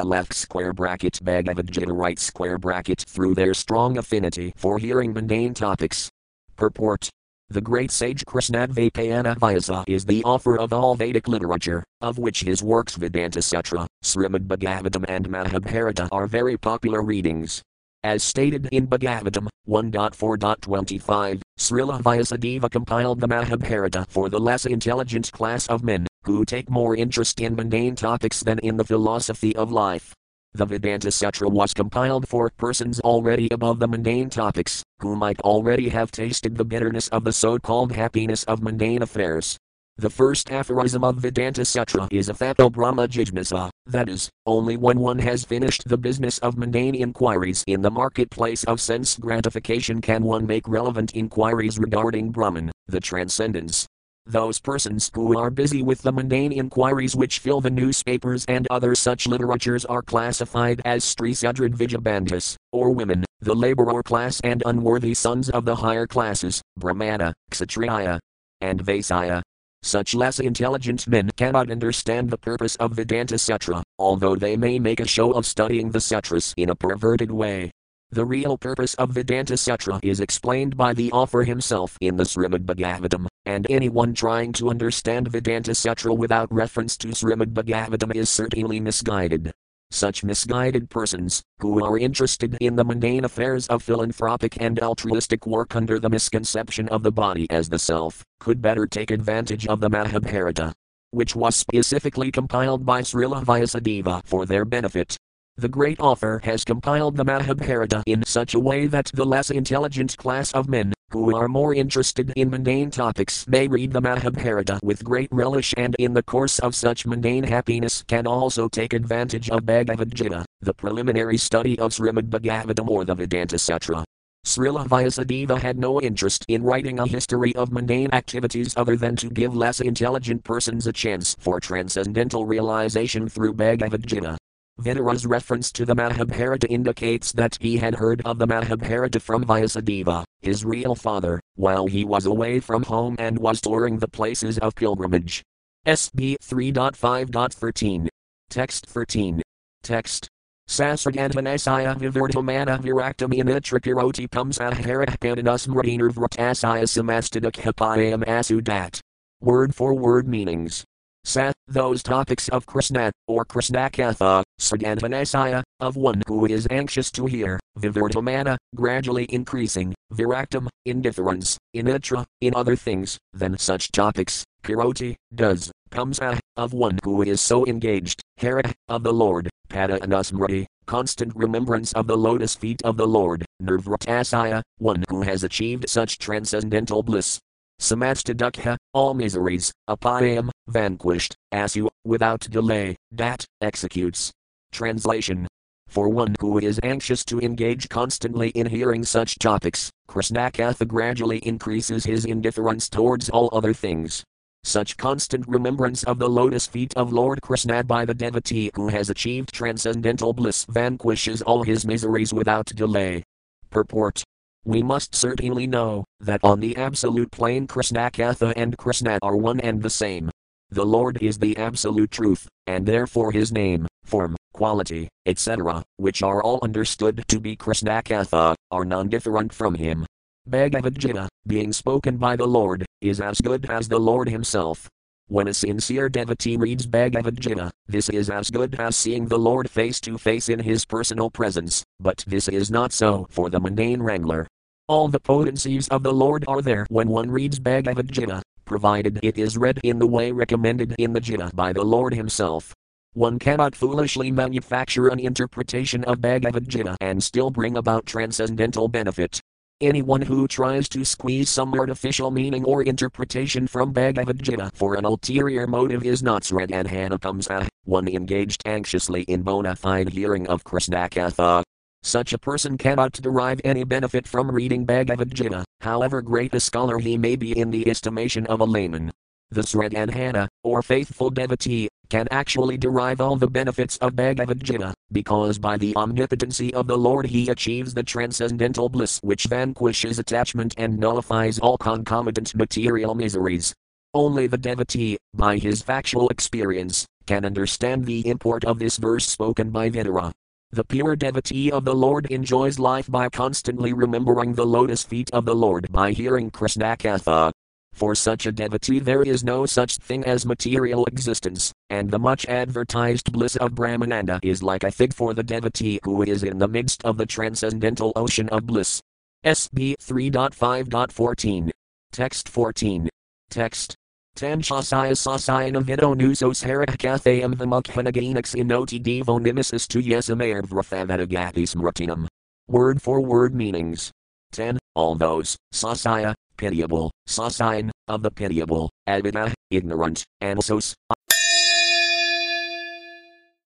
left square bracket Bhagavad Gita right square bracket through their strong affinity for hearing mundane topics. Purport The great sage Krishnadvaipayana Vyasa is the author of all Vedic literature, of which his works Vedanta Sutra, Srimad Bhagavatam, and Mahabharata are very popular readings. As stated in Bhagavatam 1.4.25, Srila Vyasadeva compiled the Mahabharata for the less intelligent class of men, who take more interest in mundane topics than in the philosophy of life. The Vedanta Sutra was compiled for persons already above the mundane topics, who might already have tasted the bitterness of the so called happiness of mundane affairs. The first aphorism of Vedanta Sutra is Athato Brahma Jijnasa, that is, only when one has finished the business of mundane inquiries in the marketplace of sense gratification can one make relevant inquiries regarding Brahman, the transcendence, those persons who are busy with the mundane inquiries which fill the newspapers and other such literatures are classified as Strisudrid Vijabandhas, or women, the laborer class and unworthy sons of the higher classes, Brahmana, Kshatriya, and Vaisya. Such less intelligent men cannot understand the purpose of Vedanta Sutra, although they may make a show of studying the sutras in a perverted way. The real purpose of Vedanta Sutra is explained by the author himself in the Srimad Bhagavatam, and anyone trying to understand Vedanta Sutra without reference to Srimad Bhagavatam is certainly misguided. Such misguided persons, who are interested in the mundane affairs of philanthropic and altruistic work under the misconception of the body as the self, could better take advantage of the Mahabharata, which was specifically compiled by Srila Vyasadeva for their benefit. The great author has compiled the Mahabharata in such a way that the less intelligent class of men, who are more interested in mundane topics, may read the Mahabharata with great relish and in the course of such mundane happiness can also take advantage of Bhagavad Gita, the preliminary study of Srimad Bhagavatam or the Vedanta Sutra. Srila Vyasadeva had no interest in writing a history of mundane activities other than to give less intelligent persons a chance for transcendental realization through Bhagavad Gita. Vidura's reference to the Mahabharata indicates that he had heard of the Mahabharata from Vyasadeva, his real father, while he was away from home and was touring the places of pilgrimage. SB 3.5.13. Text 13. Text. Sasragadvanasaya vivardhamana viraktamina tripiroti pumsaharahpananusmradinurvratasaya samastadakapayam asudat. Word for word meanings. Sat, those topics of Krishna, or Krishnakatha, Sargantanasaya, of one who is anxious to hear, Vivardhamana, gradually increasing, Viraktam, indifference, Initra, in other things, than such topics, Piroti, does, Pumsa, of one who is so engaged, Hara, of the Lord, Pada Anusmrati, constant remembrance of the lotus feet of the Lord, Nirvratasaya, one who has achieved such transcendental bliss, Samastadukha, all miseries, apayam, vanquished, asu, without delay, dat, executes. Translation For one who is anxious to engage constantly in hearing such topics, Krishnakatha gradually increases his indifference towards all other things. Such constant remembrance of the lotus feet of Lord Krishna by the devotee who has achieved transcendental bliss vanquishes all his miseries without delay. Purport we must certainly know that on the absolute plane Krishnakatha and Krishna are one and the same. The Lord is the absolute truth, and therefore his name, form, quality, etc., which are all understood to be Krishnakatha, are non different from him. Bhagavad Gita, being spoken by the Lord, is as good as the Lord himself. When a sincere devotee reads Bhagavad Gita, this is as good as seeing the Lord face to face in his personal presence, but this is not so for the mundane wrangler. All the potencies of the Lord are there when one reads Bhagavad Gita, provided it is read in the way recommended in the Gita by the Lord himself. One cannot foolishly manufacture an interpretation of Bhagavad Gita and still bring about transcendental benefit. Anyone who tries to squeeze some artificial meaning or interpretation from Bhagavad Gita for an ulterior motive is not Sradanhanapamsa, one engaged anxiously in bona fide hearing of Krishnakatha. Such a person cannot derive any benefit from reading Bhagavad Gita, however great a scholar he may be in the estimation of a layman. The Sraddadhana, or faithful devotee, can actually derive all the benefits of Bhagavad Gita, because by the omnipotency of the Lord he achieves the transcendental bliss which vanquishes attachment and nullifies all concomitant material miseries. Only the devotee, by his factual experience, can understand the import of this verse spoken by Vidura. The pure devotee of the Lord enjoys life by constantly remembering the lotus feet of the Lord by hearing Krishna Katha. For such a devotee, there is no such thing as material existence, and the much advertised bliss of Brahmananda is like a fig for the devotee who is in the midst of the transcendental ocean of bliss. SB 3.5.14. Text 14. Text. Tanchasaya sasayana vido nusos harakathayam vimukhanaganax inoti devo nemesis to yesamayr vrathavadagati smrutinam. Word for word meanings. 10. All those, sasaya, pitiable, sasayan, of the pitiable, avida, ignorant, and sos,